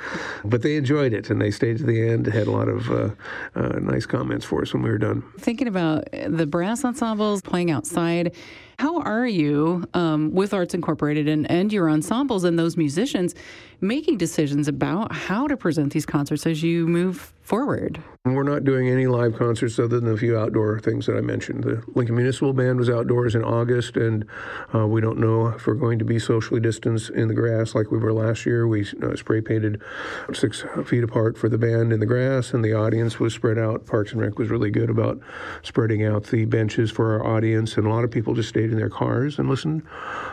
But they enjoyed it and they stayed to the end, had a lot of uh, uh nice comments for us when we were done. Thinking about the brass ensembles playing outside. How are you um, with Arts Incorporated and, and your ensembles and those musicians making decisions about how to present these concerts as you move forward? We're not doing any live concerts other than a few outdoor things that I mentioned. The Lincoln Municipal Band was outdoors in August, and uh, we don't know if we're going to be socially distanced in the grass like we were last year. We uh, spray painted six feet apart for the band in the grass, and the audience was spread out. Parks and Rec was really good about spreading out the benches for our audience, and a lot of people just stayed in their cars and listened.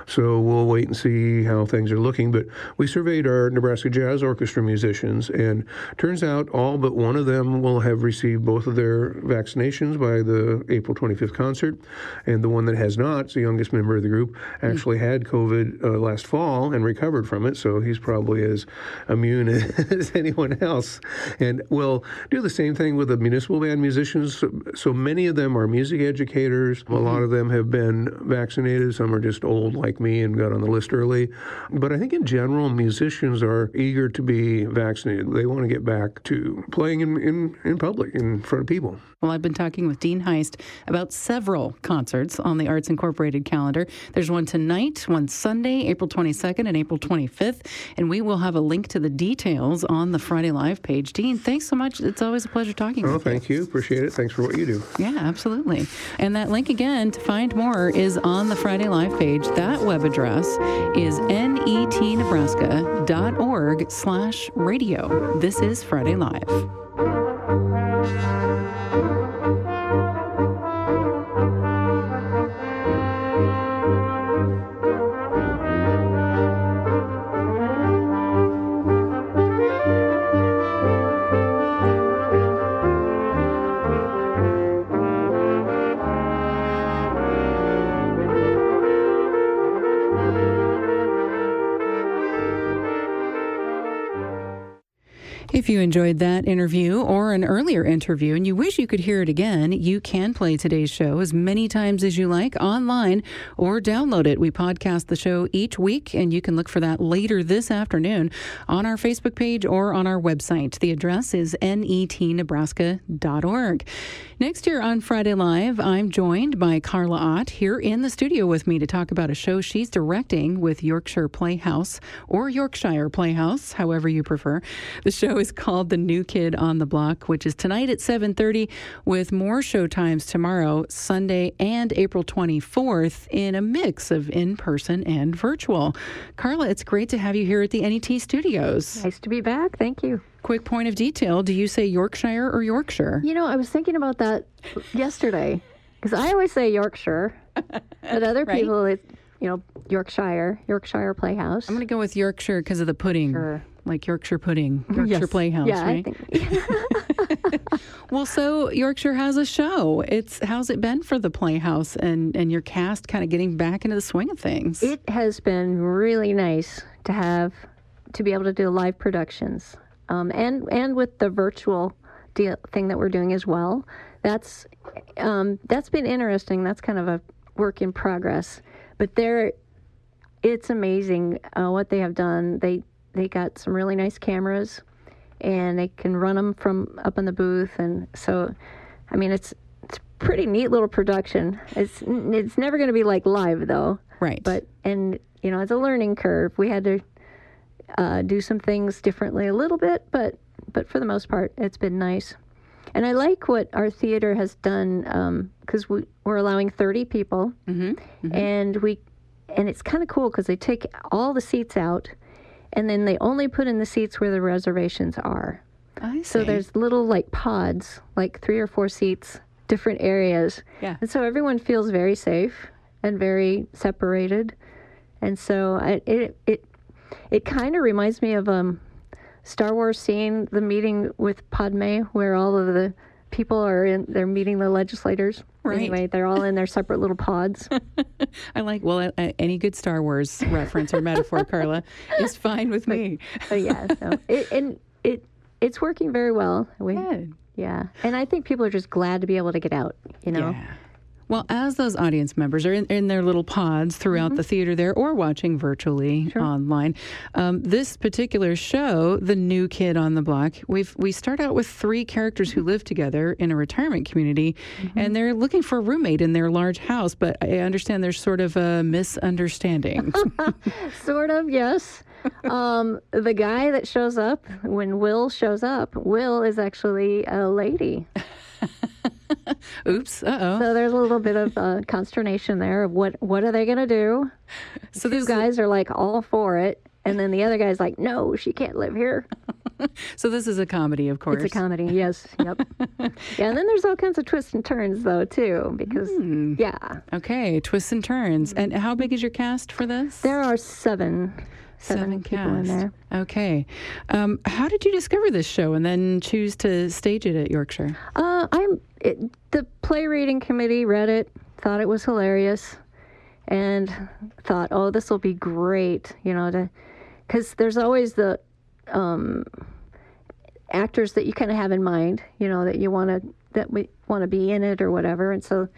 So we'll wait and see how things are looking. But we surveyed our Nebraska Jazz Orchestra musicians, and turns out all but one of them will have received both of their vaccinations by the April 25th concert, and the one that has not, the youngest member of the group, actually mm. had COVID uh, last fall and recovered from it, so he's probably as immune as anyone else. And we'll do the same thing with the municipal band musicians. So, so many of them are music educators. Mm-hmm. A lot of them have been vaccinated. Some are just old like me and got on the list early. But I think in general, musicians are eager to be vaccinated. They want to get back to playing in, in, in public, in front of people. Well, I've been talking with Dean Haist about several concerts on the Arts Incorporated calendar. There's one tonight, one Sunday, April 22nd and April 25th, and we will have a link to the details on the Friday Live page. Dean, thanks so much. It's always a pleasure talking oh, with you. thank you. Appreciate it. Thanks for what you do. Yeah, absolutely. And that link again to find more is on the Friday Live page. That web address is netnebraska.org slash radio. This is Friday Live. If you enjoyed that interview or an earlier interview and you wish you could hear it again, you can play today's show as many times as you like online or download it. We podcast the show each week, and you can look for that later this afternoon on our Facebook page or on our website. The address is netnebraska.org. Next year on Friday Live, I'm joined by Carla Ott here in the studio with me to talk about a show she's directing with Yorkshire Playhouse or Yorkshire Playhouse, however you prefer. The show is called The New Kid on the Block, which is tonight at 7:30 with more show times tomorrow, Sunday and April 24th in a mix of in-person and virtual. Carla, it's great to have you here at the NET studios. Nice to be back. Thank you. Quick point of detail, do you say Yorkshire or Yorkshire? You know, I was thinking about that yesterday because I always say Yorkshire, but other Right. people, it, you know, Yorkshire, Yorkshire Playhouse. I'm going to go with Yorkshire because of the pudding. Sure. Like Yorkshire pudding, Yorkshire Yes. Playhouse, Yeah, right? I think. Well, so Yorkshire has a show. It's how's it been for the Playhouse and and your cast kind of getting back into the swing of things? It has been really nice to have to be able to do live productions, um, and and with the virtual deal thing that we're doing as well. That's um, that's been interesting. That's kind of a work in progress, but there, it's amazing uh, what they have done. They they got some really nice cameras, and they can run them from up in the booth, and so, I mean, it's it's pretty neat little production. It's it's never going to be like live though. right. But and you know, it's a learning curve. We had to uh, do some things differently a little bit, but but for the most part, it's been nice. And I like what our theater has done um, because we, we're allowing 30 people, mm-hmm, mm-hmm. and we and it's kind of cool because they take all the seats out, and then they only put in the seats where the reservations are. I see. So there's little like pods, like three or four seats, different areas. Yeah. And so everyone feels very safe and very separated. And so I, it it it kind of reminds me of um Star Wars scene, the meeting with Padme, where all of the people are in, they're meeting the legislators. Right. Anyway, they're all in their separate little pods. I like well a- any good Star Wars reference or metaphor, Carla, is fine with me. so yeah, so it, and it it's working very well. We, Good. yeah, and I think people are just glad to be able to get out. You know. Yeah. Well, as those audience members are in, in their little pods throughout the theater there or watching virtually online, um, this particular show, The New Kid on the Block, we've, we start out with three characters who live together in a retirement community and they're looking for a roommate in their large house, but I understand there's sort of a misunderstanding. Sort of, yes. um, the guy that shows up when Will shows up, Will is actually a lady. Oops, uh oh. So there's a little bit of uh, consternation there of what what are they gonna do? So these guys are like all for it, and then the other guy's like, no, she can't live here. so this is a comedy, of course. It's a comedy, yes, yep. yeah, and then there's all kinds of twists and turns though too, because Hmm. yeah, Okay, twists and turns. And how big is your cast for this? there are seven seven, people in there. Okay. Um, how did you discover this show and then choose to stage it at Yorkshire? Uh, I'm it, the play reading committee read it, thought it was hilarious, and thought, oh, this will be great, you know, because there's always the um, actors that you kind of have in mind, you know, that you want to that we want to be in it or whatever, and so,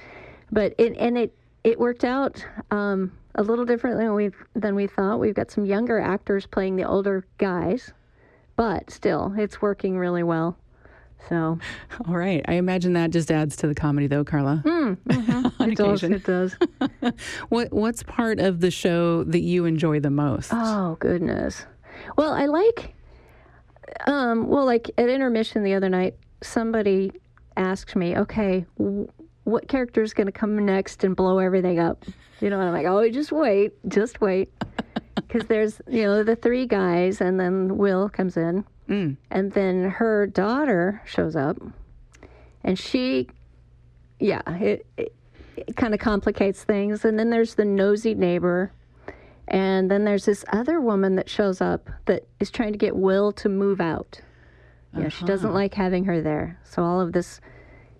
but it and it it worked out. Um, a little differently than we than we thought. We've got some younger actors playing the older guys, but still, it's working really well. So All right. I imagine that just adds to the comedy, though, Carla. On it does. occasion. It does. What What's part of the show that you enjoy the most? Oh goodness. Well, I like. Um, well, like at intermission the other night, somebody asked me, "Okay, w- what character is going to come next and blow everything up?" You know, and I'm like, "Oh, just wait, just wait," because there's you know the three guys, and then Will comes in, Mm. and then her daughter shows up, and she, yeah, it, it, it kind of complicates things, and then there's the nosy neighbor. And then there's this other woman that shows up that is trying to get Will to move out. Yeah, she doesn't like having her there. So all of this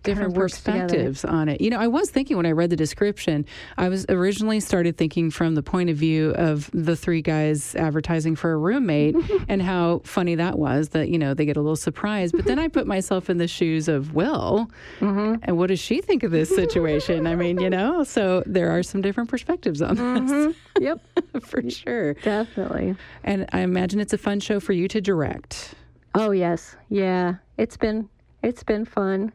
different works together. perspectives on it. You know, I was thinking when I read the description, I was originally started thinking from the point of view of the three guys advertising for a roommate and how funny that was that, you know, they get a little surprised. But then I put myself in the shoes of Will Mm-hmm. and what does she think of this situation? I mean, you know, so there are some different perspectives on this Yep, for sure. definitely. And I imagine it's a fun show for you to direct. Oh yes, yeah. It's been it's been fun.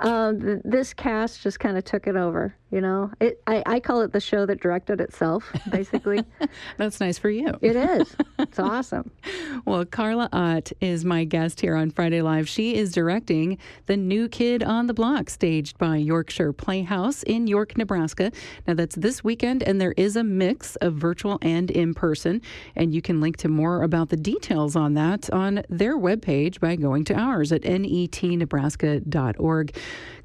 Um, th- this cast just kind of took it over. You know, it. I, I call it the show that directed itself, basically. That's nice for you. It is. It's awesome. well, Carla Ott is my guest here on Friday Live. She is directing The New Kid on the Block, staged by Yorkshire Playhouse in York, Nebraska. Now, that's this weekend, and there is a mix of virtual and in person. And you can link to more about the details on that on their webpage by going to ours at netnebraska.org.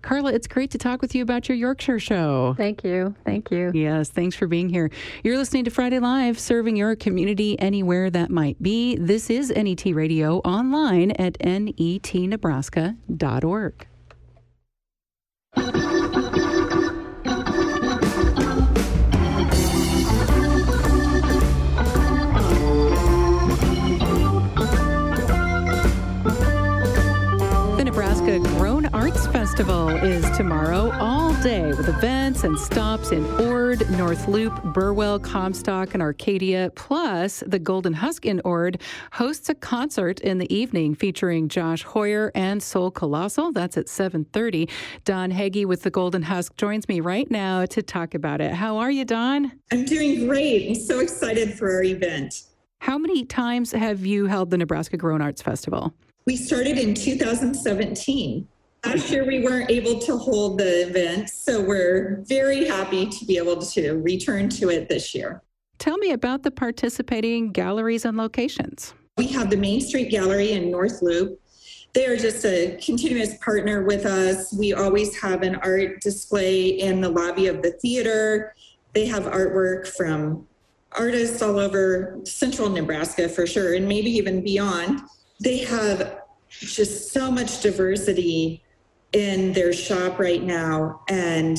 Carla, it's great to talk with you about your Yorkshire show. Thank you. Thank you. Yes, thanks for being here. You're listening to Friday Live, serving your community anywhere that might be. This is NET Radio online at netnebraska.org. Festival is tomorrow all day with events and stops in Ord, North Loup, Burwell, Comstock, and Arcadia. Plus, the Golden Husk in Ord hosts a concert in the evening featuring Josh Hoyer and Soul Colossal. That's at 7:30. Don Heggie with the Golden Husk joins me right now to talk about it. How are you, Don? I'm doing great. I'm so excited for our event. How many times have you held the Nebraska Grown Arts Festival? We started in 2017. Last year, we weren't able to hold the event, so we're very happy to be able to return to it this year. Tell me about the participating galleries and locations. We have the Main Street Gallery in North Loup. They are just a continuous partner with us. We always have an art display in the lobby of the theater. They have artwork from artists all over central Nebraska for sure, and maybe even beyond they have just so much diversity in their shop right now. And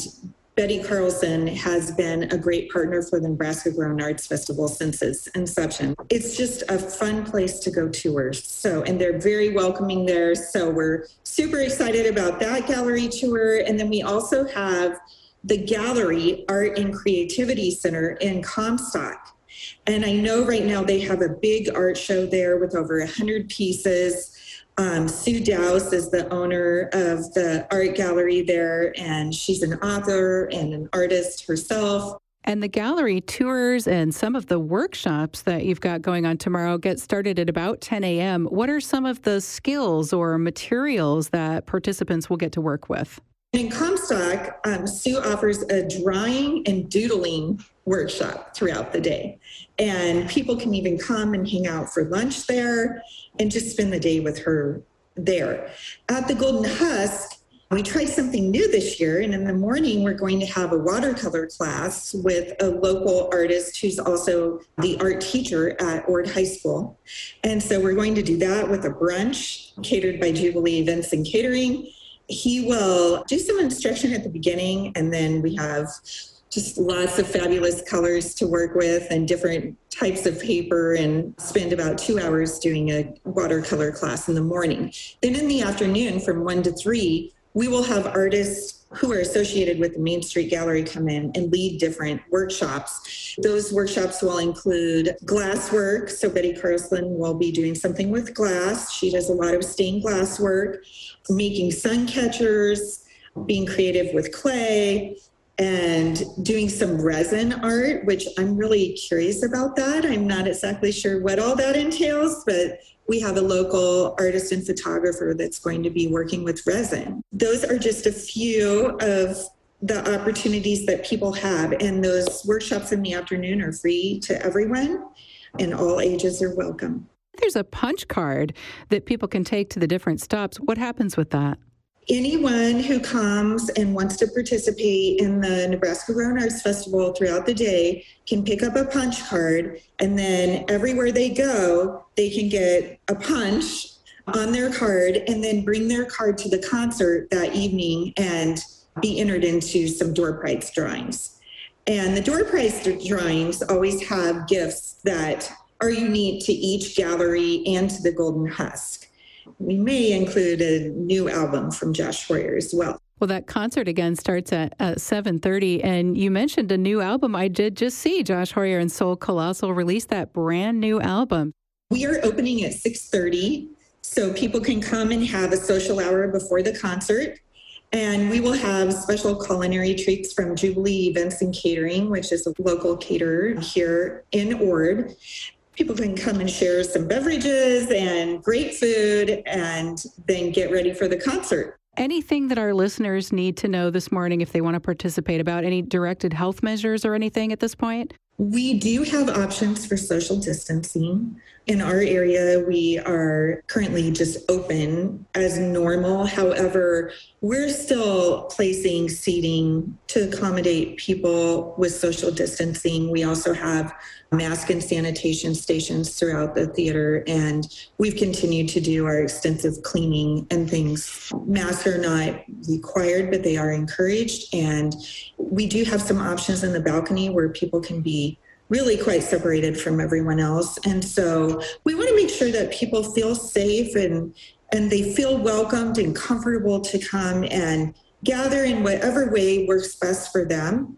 Betty Carlson has been a great partner for the Nebraska Grown Arts Festival since its inception. It's just a fun place to go tour. So, and they're very welcoming there. So, we're super excited about that gallery tour. And then we also have the Gallery Art and Creativity Center in Comstock. And I know right now they have a big art show there with over 100 pieces. Um, Sue Dowse is the owner of the art gallery there, and she's an author and an artist herself. And the gallery tours and some of the workshops that you've got going on tomorrow get started at about 10 a.m. What are some of the skills or materials that participants will get to work with? In Comstock, um, Sue offers a drawing and doodling workshop throughout the day. And people can even come and hang out for lunch there and just spend the day with her there. At the Golden Husk, we tried something new this year, and in the morning, we're going to have a watercolor class with a local artist who's also the art teacher at Ord High School. And so we're going to do that with a brunch catered by Jubilee Events and Catering. He will do some instruction at the beginning, and then we have just lots of fabulous colors to work with and different types of paper and spend about two hours doing a watercolor class in the morning. Then in the afternoon from one to three, we will have artists who are associated with the Main Street Gallery come in and lead different workshops. Those workshops will include glass work. So Betty Carlson will be doing something with glass. She does a lot of stained glass work, making sun catchers, being creative with clay, and doing some resin art, which I'm really curious about that. I'm not exactly sure what all that entails, but we have a local artist and photographer that's going to be working with resin. Those are just a few of the opportunities that people have, and those workshops in the afternoon are free to everyone, and all ages are welcome. There's a punch card that people can take to the different stops. What happens with that? Anyone who comes and wants to participate in the Nebraska Grown Arts Festival throughout the day can pick up a punch card, and then everywhere they go, they can get a punch on their card and then bring their card to the concert that evening and be entered into some door prize drawings. And the door prize drawings always have gifts that are unique to each gallery and to the Golden Husk we may include a new album from Josh Hoyer as well. Well, that concert again starts at, at 7.30, and you mentioned a new album. I did just see Josh Hoyer and Soul Colossal release that brand new album. We are opening at 6.30, so people can come and have a social hour before the concert. And we will have special culinary treats from Jubilee Events and Catering, which is a local caterer here in Ord. People can come and share some beverages and great food and then get ready for the concert. Anything that our listeners need to know this morning if they want to participate about any directed health measures or anything at this point? We do have options for social distancing. In our area, we are currently just open as normal. However, we're still placing seating to accommodate people with social distancing. We also have mask and sanitation stations throughout the theater, and we've continued to do our extensive cleaning and things. Masks are not required, but they are encouraged. And we do have some options in the balcony where people can be really quite separated from everyone else. And so we want to make sure that people feel safe and and they feel welcomed and comfortable to come and gather in whatever way works best for them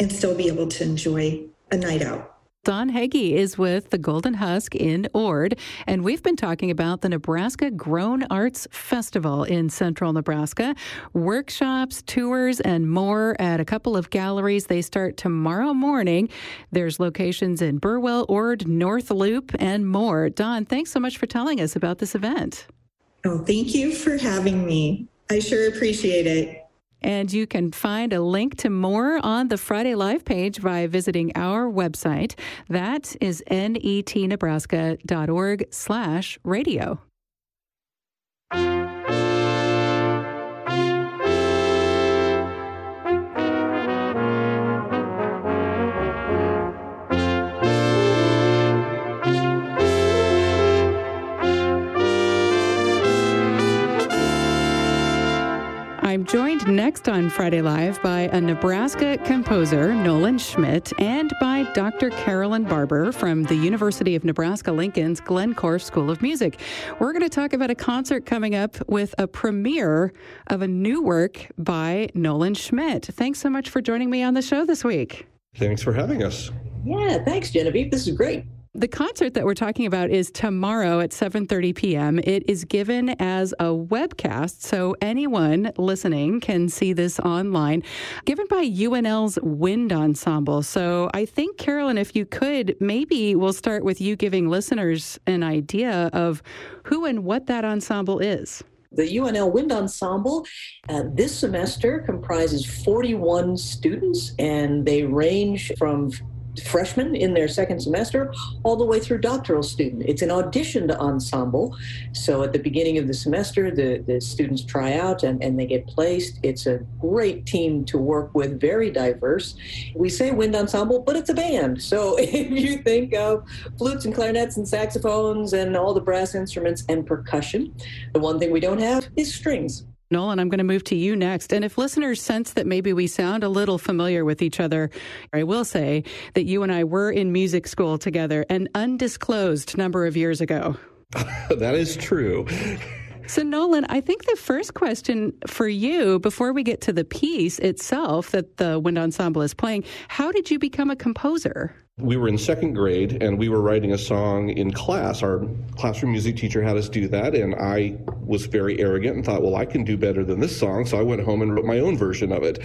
and still be able to enjoy a night out. Don Heggie is with the Golden Husk in Ord, and we've been talking about the Nebraska Grown Arts Festival in central Nebraska. Workshops, tours, and more at a couple of galleries. They start tomorrow morning. There's locations in Burwell, Ord, North Loup, and more. Don, thanks so much for telling us about this event. Oh, thank you for having me. I sure appreciate it. And you can find a link to more on the Friday Live page by visiting our website. That is netnebraska.org slash radio. I'm joined next on Friday Live by a Nebraska composer, Nolan Schmidt, and by Dr. Carolyn Barber from the University of Nebraska Lincoln's Glenn School of Music. We're going to talk about a concert coming up with a premiere of a new work by Nolan Schmidt. Thanks so much for joining me on the show this week. Thanks for having us. Yeah, thanks, Genevieve. This is great. The concert that we're talking about is tomorrow at 7:30 p.m. It is given as a webcast, so anyone listening can see this online. Given by UNL's Wind Ensemble. So I think Carolyn, if you could, maybe we'll start with you giving listeners an idea of who and what that ensemble is. The UNL Wind Ensemble uh, this semester comprises 41 students, and they range from freshmen in their second semester all the way through doctoral student. It's an auditioned ensemble. So at the beginning of the semester, the, the students try out and, and they get placed. It's a great team to work with, very diverse. We say wind ensemble, but it's a band. So if you think of flutes and clarinets and saxophones and all the brass instruments and percussion, the one thing we don't have is strings. Nolan, I'm going to move to you next. And if listeners sense that maybe we sound a little familiar with each other, I will say that you and I were in music school together an undisclosed number of years ago. that is true. So, Nolan, I think the first question for you, before we get to the piece itself that the wind ensemble is playing, how did you become a composer? We were in second grade and we were writing a song in class. Our classroom music teacher had us do that, and I was very arrogant and thought, well, I can do better than this song. So I went home and wrote my own version of it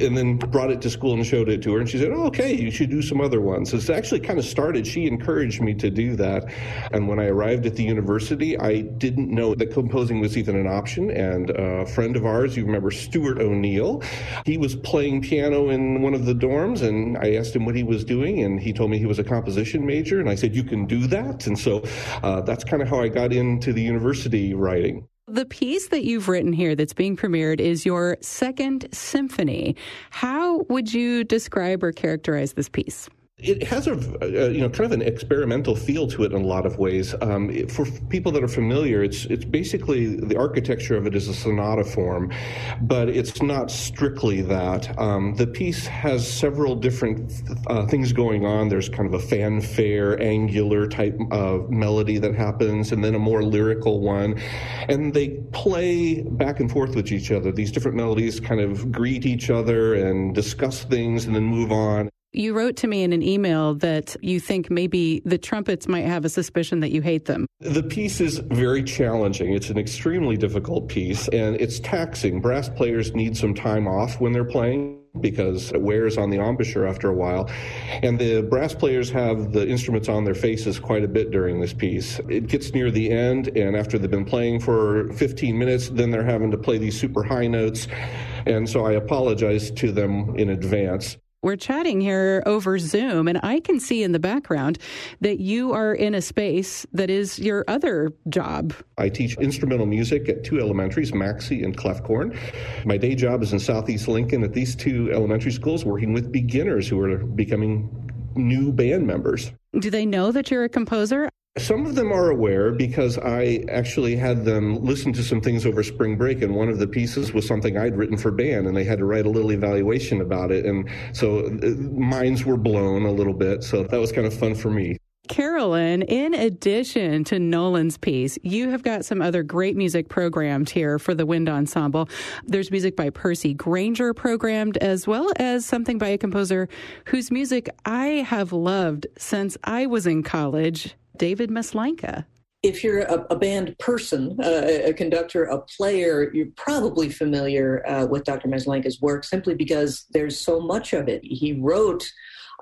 and then brought it to school and showed it to her. And she said, oh, okay, you should do some other ones. So it's actually kind of started. She encouraged me to do that. And when I arrived at the university, I didn't know that composing was even an option. And a friend of ours, you remember Stuart O'Neill, he was playing piano in one of the dorms, and I asked him what he was doing, and he told me he was a composition major, and I said, You can do that. And so uh, that's kind of how I got into the university writing. The piece that you've written here that's being premiered is your second symphony. How would you describe or characterize this piece? It has a, a, you know kind of an experimental feel to it in a lot of ways. Um, it, for people that are familiar, it's it's basically the architecture of it is a sonata form, but it's not strictly that. Um, the piece has several different uh, things going on. There's kind of a fanfare, angular type of melody that happens, and then a more lyrical one, and they play back and forth with each other. These different melodies kind of greet each other and discuss things, and then move on You wrote to me in an email that you think maybe the trumpets might have a suspicion that you hate them. The piece is very challenging. It's an extremely difficult piece and it's taxing. Brass players need some time off when they're playing because it wears on the embouchure after a while. And the brass players have the instruments on their faces quite a bit during this piece. It gets near the end, and after they've been playing for 15 minutes, then they're having to play these super high notes. And so I apologize to them in advance. We're chatting here over Zoom, and I can see in the background that you are in a space that is your other job. I teach instrumental music at two elementaries, Maxey and Kloefkorn. My day job is in Southeast Lincoln at these two elementary schools, working with beginners who are becoming new band members. Do they know that you're a composer? Some of them are aware because I actually had them listen to some things over spring break, and one of the pieces was something I'd written for band, and they had to write a little evaluation about it. And so uh, minds were blown a little bit. So that was kind of fun for me. Carolyn, in addition to Nolan's piece, you have got some other great music programmed here for the Wind Ensemble. There's music by Percy Grainger programmed, as well as something by a composer whose music I have loved since I was in college, David Maslanka if you're a, a band person, uh, a conductor, a player, you're probably familiar uh, with Dr. Maslanka's work simply because there's so much of it. He wrote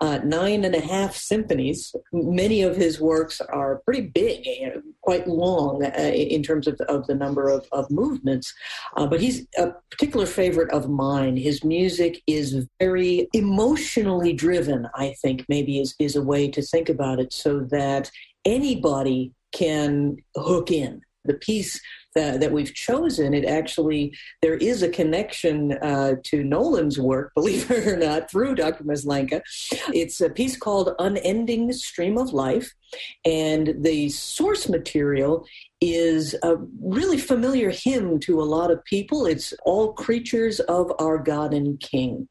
uh, nine and a half symphonies. Many of his works are pretty big, you know, quite long uh, in terms of, of the number of, of movements. Uh, but he's a particular favorite of mine. His music is very emotionally driven, I think, maybe is, is a way to think about it, so that anybody can hook in. The piece that, that we've chosen, it actually, there is a connection uh, to Nolan's work, believe it or not, through Dr. Maslanka. It's a piece called Unending Stream of Life, and the source material is a really familiar hymn to a lot of people. It's All Creatures of Our God and King.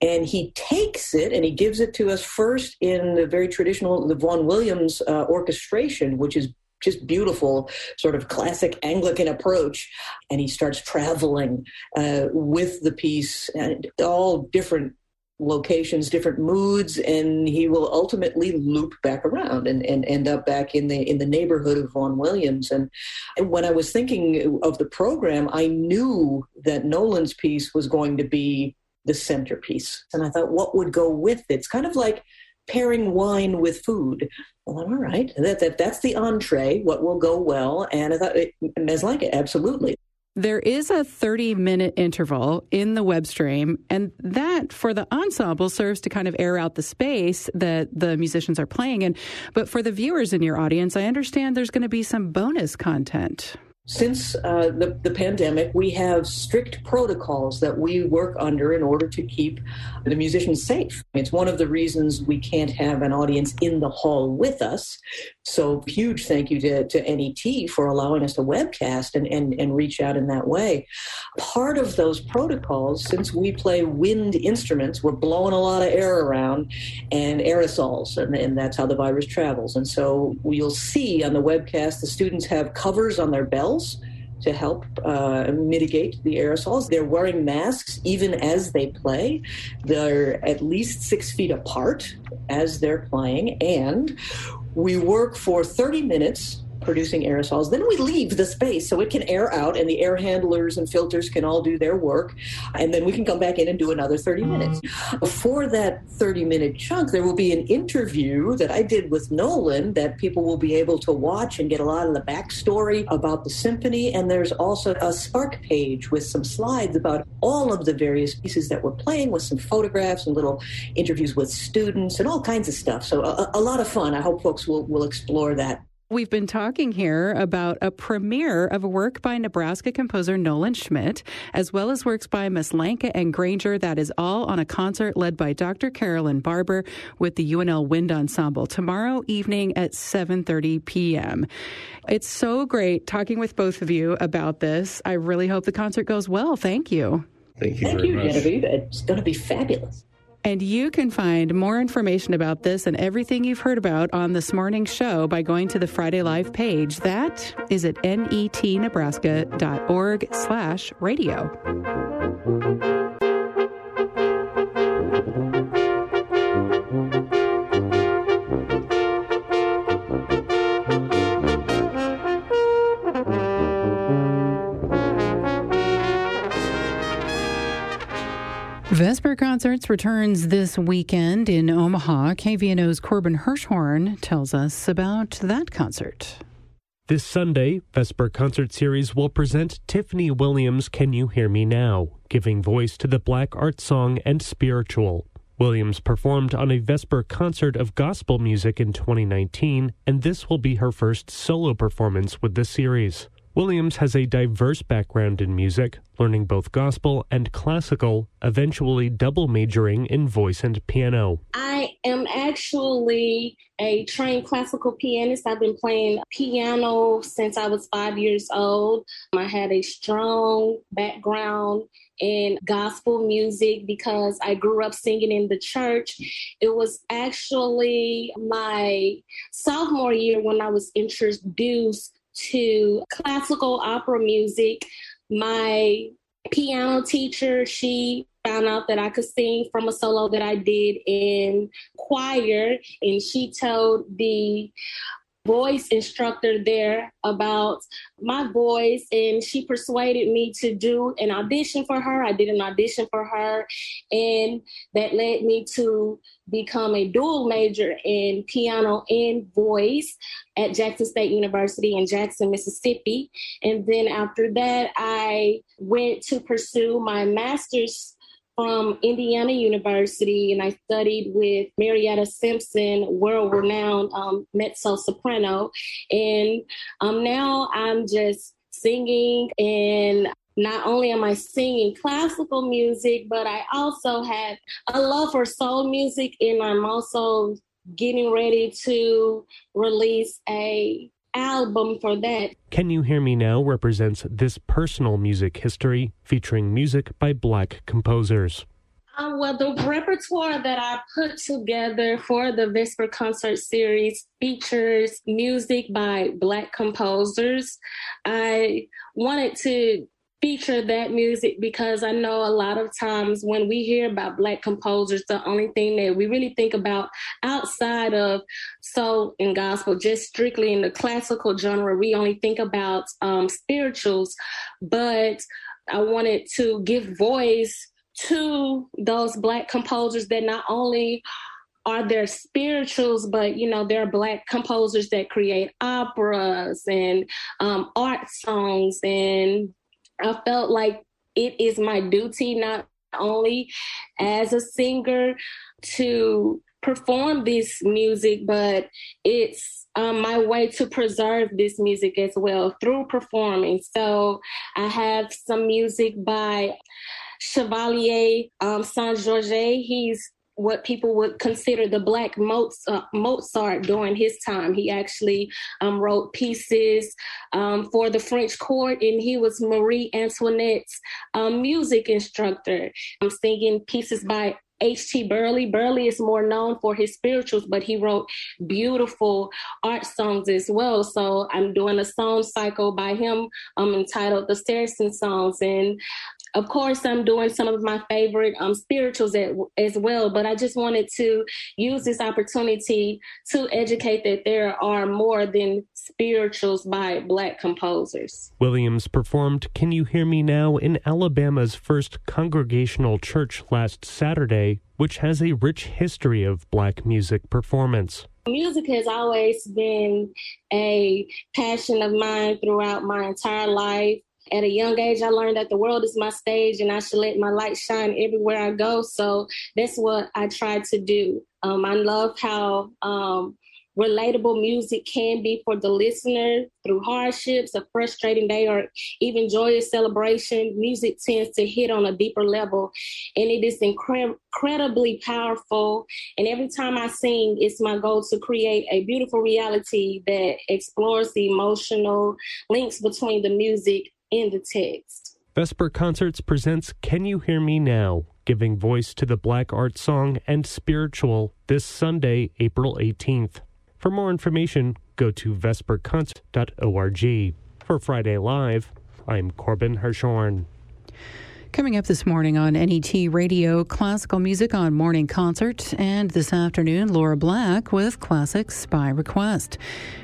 And he takes it and he gives it to us first in the very traditional, Vaughan Williams uh, orchestration, which is just beautiful, sort of classic Anglican approach. And he starts traveling uh, with the piece, and all different locations, different moods, and he will ultimately loop back around and, and end up back in the in the neighborhood of Vaughan Williams. And, and when I was thinking of the program, I knew that Nolan's piece was going to be the centerpiece. And I thought, what would go with it? It's kind of like pairing wine with food. Well, all right, that, that that's the entree. What will go well? And I thought, it, Maslanka, absolutely. There is a 30 minute interval in the web stream, and that for the ensemble serves to kind of air out the space that the musicians are playing in. But for the viewers in your audience, I understand there's going to be some bonus content since uh, the, the pandemic, we have strict protocols that we work under in order to keep the musicians safe. It's one of the reasons we can't have an audience in the hall with us. So, huge thank you to, to NET for allowing us to webcast and, and, and reach out in that way. Part of those protocols, since we play wind instruments, we're blowing a lot of air around and aerosols, and, and that's how the virus travels. And so, you'll see on the webcast the students have covers on their belts to help uh, mitigate the aerosols. They're wearing masks even as they play. They're at least six feet apart as they're playing. And we work for 30 minutes producing aerosols. Then we leave the space so it can air out and the air handlers and filters can all do their work. And then we can come back in and do another 30 minutes. Before that 30 minute chunk, there will be an interview that I did with Nolan that people will be able to watch and get a lot of the backstory about the symphony. And there's also a Spark page with some slides about all of the various pieces that we're playing with some photographs and little interviews with students and all kinds of stuff. So a, a lot of fun. I hope folks will, will explore that. We've been talking here about a premiere of a work by Nebraska composer Nolan Schmidt, as well as works by Maslanka and Granger. That is all on a concert led by Dr. Carolyn Barber with the UNL Wind Ensemble tomorrow evening at 7:30 p.m. It's so great talking with both of you about this. I really hope the concert goes well. Thank you. Thank you Thank very you, much. Genevieve. It's going to be fabulous. And you can find more information about this and everything you've heard about on this morning's show by going to the Friday Live page. That is at netnebraska.org slash radio. Concerts returns this weekend in Omaha. KVNO's Corbin Hirschhorn tells us about that concert. This Sunday, Vesper Concert Series will present Tiffany Williams' Can You Hear Me Now, giving voice to the black art song and spiritual. Williams performed on a Vesper concert of gospel music in 2019, and this will be her first solo performance with the series. Williams has a diverse background in music, learning both gospel and classical, eventually double majoring in voice and piano. I am actually a trained classical pianist. I've been playing piano since I was five years old. I had a strong background in gospel music because I grew up singing in the church. It was actually my sophomore year when I was introduced to classical opera music. My piano teacher, she found out that I could sing from a solo that I did in choir, and she told the voice instructor there about my voice and she persuaded me to do an audition for her. I did an audition for her and that led me to become a dual major in piano and voice at Jackson State University in Jackson, Mississippi. And then after that, I went to pursue my master's from Indiana University, and I studied with Marietta Simpson, world renowned um, mezzo soprano. And um, now I'm just singing, and not only am I singing classical music, but I also have a love for soul music, and I'm also getting ready to release a album for that. Can You Hear Me Now represents this personal music history featuring music by black composers. Um, well, the repertoire that I put together for the Vesper concert series features music by Black composers. I wanted to feature that music because I know a lot of times when we hear about Black composers, the only thing that we really think about outside of soul and gospel, just strictly in the classical genre, we only think about um, spirituals. But I wanted to give voice to those Black composers that not only are there spirituals, but you know, there are black composers that create operas and um, art songs and I felt like it is my duty not only as a singer to perform this music, but it's um, my way to preserve this music as well through performing. So I have some music by Chevalier um, Saint Georges. He's what people would consider the black Mozart, Mozart during his time. He actually um, wrote pieces um, for the French court, and he was Marie Antoinette's um, music instructor. I'm singing pieces by H.T. Burleigh. Burleigh is more known for his spirituals, but he wrote beautiful art songs as well. So I'm doing a song cycle by him um, entitled The Saracen Songs. And of course, I'm doing some of my favorite um, spirituals at, as well, but I just wanted to use this opportunity to educate that there are more than spirituals by Black composers. Williams performed Can You Hear Me Now in Alabama's first congregational church last Saturday, which has a rich history of Black music performance. Music has always been a passion of mine throughout my entire life at a young age, I learned that the world is my stage and I should let my light shine everywhere I go. So that's what I try to do. Um, I love how um, relatable music can be for the listener through hardships, a frustrating day, or even joyous celebration. Music tends to hit on a deeper level, and it is incre- incredibly powerful. And every time I sing, it's my goal to create a beautiful reality that explores the emotional links between the music in the text. Vesper Concerts presents Can You Hear Me Now, giving voice to the Black art song and spiritual this Sunday, April 18th. For more information, go to vesperconcert.org. For Friday Live, I'm Corbin Hirschhorn. Coming up this morning on NET Radio, classical music on Morning Concert, and this afternoon, Laura Black with Classics by Request.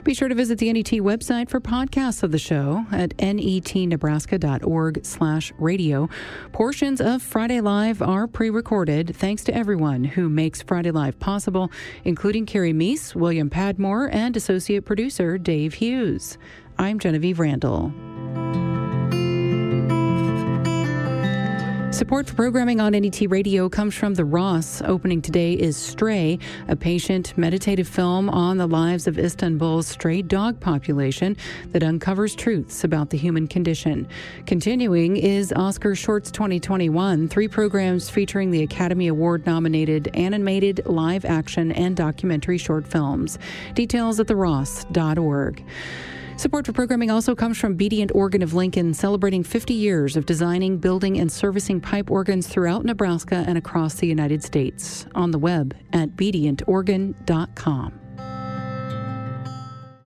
Be sure to visit the NET website for podcasts of the show at netnebraska.org slash radio. Portions of Friday Live are pre-recorded thanks to everyone who makes Friday Live possible, including Carrie Meese, William Padmore, and associate producer Dave Hughes. I'm Genevieve Randal. Support for programming on NET Radio comes from The Ross. Opening today is Stray, a patient meditative film on the lives of Istanbul's stray dog population that uncovers truths about the human condition. Continuing is Oscar Shorts 2021, three programs featuring the Academy Award nominated animated, live action, and documentary short films. Details at theross.org. Support for programming also comes from Bedient Organ of Lincoln, celebrating 50 years of designing, building, and servicing pipe organs throughout Nebraska and across the United States. On the web at bedientorgan.com.